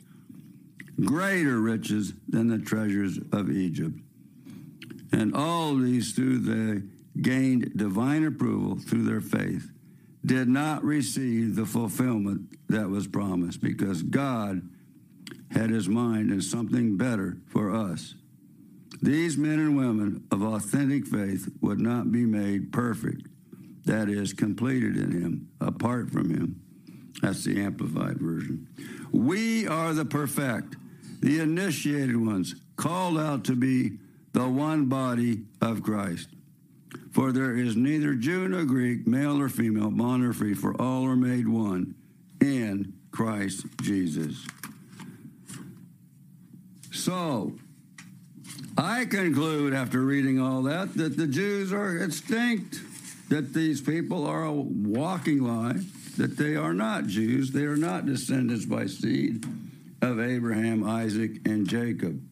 greater riches than the treasures of Egypt. And all these through the gained divine approval through their faith, did not receive the fulfillment that was promised because God had his mind in something better for us. These men and women of authentic faith would not be made perfect, that is, completed in him, apart from him. That's the Amplified Version. We are the perfect, the initiated ones, called out to be the one body of Christ. For there is neither Jew nor Greek, male or female, bond or free, for all are made one in Christ Jesus. So, I conclude after reading all that that the Jews are extinct, that these people are a walking lie, that they are not Jews, they are not descendants by seed of Abraham, Isaac, and Jacob.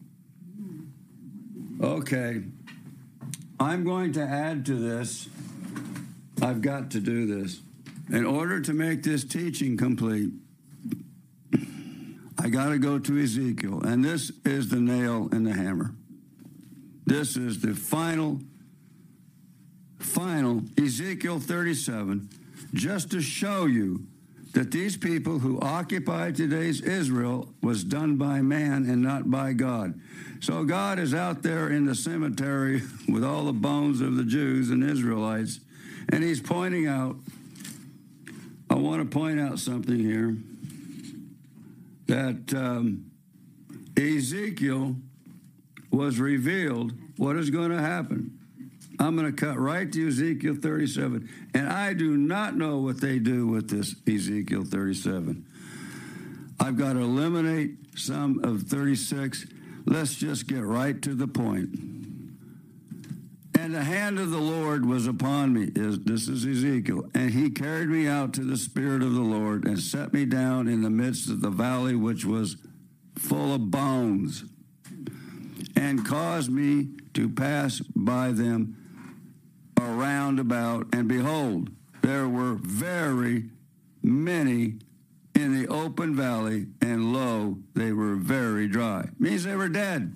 Okay, I'm going to add to this. I've got to do this. In order to make this teaching complete, I got to go to Ezekiel, and this is the nail in the hammer. This is the final, final Ezekiel 37, just to show you that these people who occupy today's Israel was done by man and not by God. So God is out there in the cemetery [LAUGHS] with all the bones of the Jews and Israelites, and he's pointing out, I want to point out something here that um, Ezekiel was revealed what is going to happen. I'm going to cut right to Ezekiel 37. And I do not know what they do with this Ezekiel 37. I've got to eliminate some of 36 Let's just get right to the point. And the hand of the Lord was upon me. This is Ezekiel. And he carried me out to the Spirit of the Lord and set me down in the midst of the valley, which was full of bones, and caused me to pass by them round about, and behold, there were very many in the open valley, and lo, they were very dry. Means they were dead.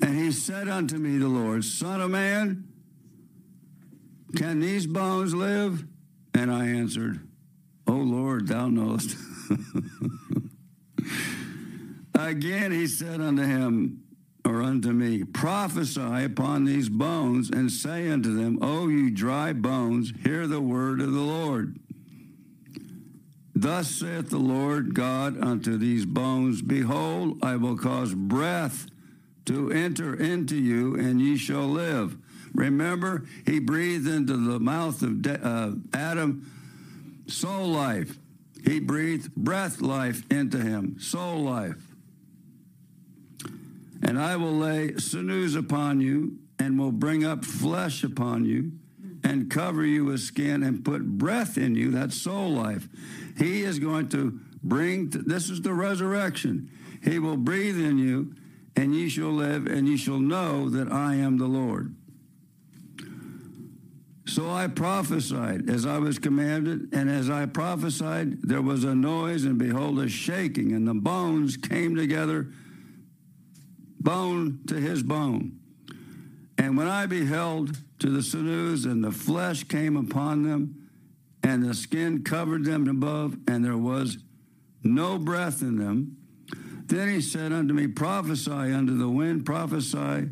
And he said unto me, the Lord, Son of man, can these bones live? And I answered, O Lord, thou knowest. [LAUGHS] Again he said unto him, or unto me, Prophesy upon these bones, and say unto them, O you dry bones, hear the word of the Lord. Thus saith the Lord God unto these bones, Behold, I will cause breath to enter into you, and ye shall live. Remember, he breathed into the mouth of uh, Adam soul life. He breathed breath life into him, soul life. And I will lay sinews upon you, and will bring up flesh upon you, and cover you with skin, and put breath in you, that's soul life. He is going to bring, this is the resurrection. He will breathe in you, and ye shall live, and ye shall know that I am the Lord. So I prophesied as I was commanded, and as I prophesied, there was a noise, and behold, a shaking, and the bones came together, bone to his bone. And when I beheld to the sinews, and the flesh came upon them, and the skin covered them above, and there was no breath in them, then he said unto me, Prophesy unto the wind, prophesy,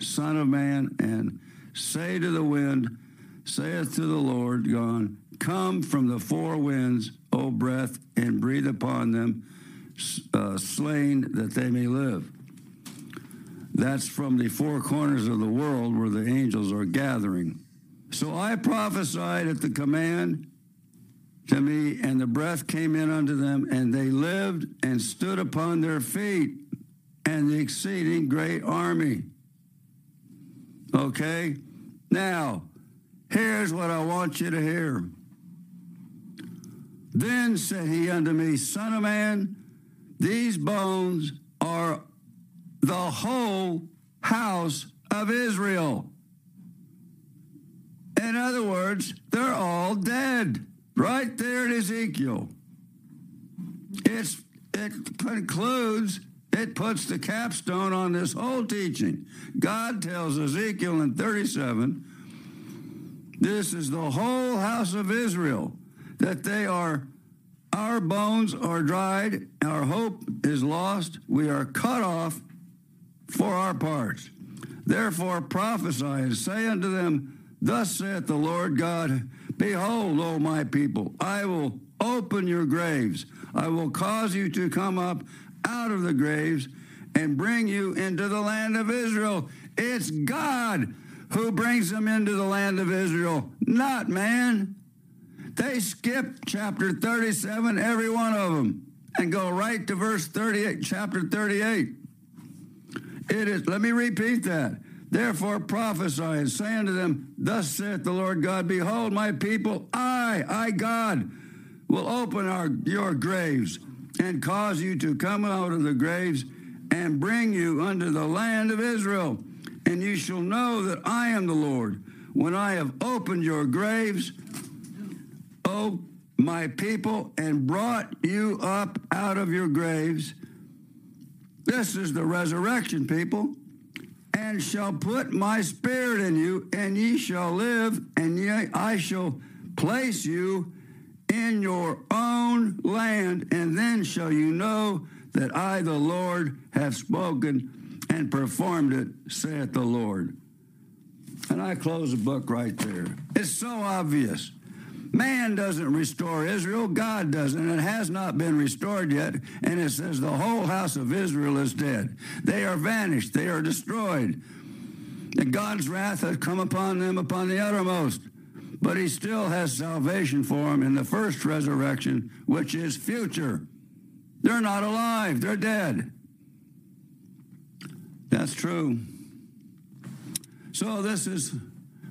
Son of Man, and say to the wind, saith to the Lord God, Come from the four winds, O breath, and breathe upon them, uh, slain, that they may live. That's from the four corners of the world where the angels are gathering. So I prophesied at the command to me, and the breath came in unto them, and they lived and stood upon their feet, and the exceeding great army. Okay? Now, Here's what I want you to hear. Then said he unto me, Son of man, these bones are the whole house of Israel. In other words, they're all dead. Right there in Ezekiel. It's, it concludes, it puts the capstone on this whole teaching. God tells Ezekiel in 37 this is the whole house of Israel, that they are, our bones are dried, our hope is lost, we are cut off for our parts. Therefore prophesy and say unto them, Thus saith the Lord God, Behold, O my people, I will open your graves. I will cause you to come up out of the graves and bring you into the land of Israel. It's God who brings them into the land of Israel, not man. They skip chapter 37, every one of them, and go right to verse 38, chapter 38. It is, let me repeat that. Therefore prophesy and say unto them, Thus saith the Lord God, Behold, my people, I, I God, will open our, your graves and cause you to come out of the graves and bring you unto the land of Israel and you shall know that I am the Lord when I have opened your graves, O my people, and brought you up out of your graves. This is the resurrection, people. And shall put my spirit in you, and ye shall live, and ye, I shall place you in your own land, and then shall you know that I, the Lord, have spoken and performed it, saith the Lord. And I close the book right there. It's so obvious. Man doesn't restore Israel, God does, and it has not been restored yet. And it says the whole house of Israel is dead. They are vanished, they are destroyed. And God's wrath has come upon them upon the uttermost. But he still has salvation for them in the first resurrection, which is future. They're not alive, they're dead. That's true. So, this is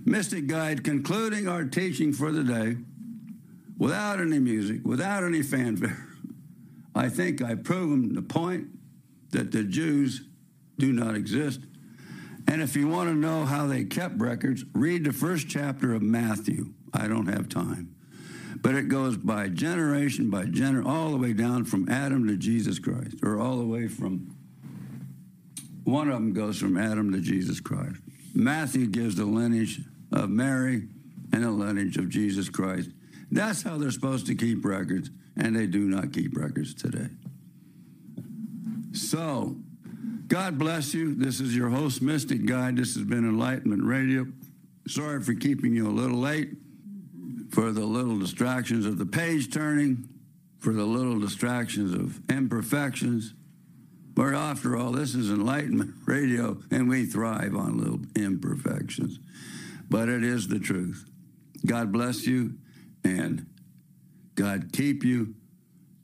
Mystic Guide concluding our teaching for the day without any music, without any fanfare. I think I've proven the point that the Jews do not exist And if you want to know how they kept records, read the first chapter of Matthew. I don't have time. But it goes by generation by generation, all the way down from Adam to Jesus Christ, or all the way from one of them goes from Adam to Jesus Christ. Matthew gives the lineage of Mary and the lineage of Jesus Christ. That's how they're supposed to keep records, and they do not keep records today. So, God bless you. This is your host, Mystic Guide. This has been Enlightenment Radio. Sorry for keeping you a little late, for the little distractions of the page turning, for the little distractions of imperfections. But after all, this is Enlightenment [LAUGHS] Radio, and we thrive on little imperfections. But it is the truth. God bless you, and God keep you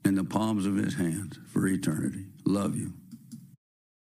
in the palms of his hands for eternity. Love you.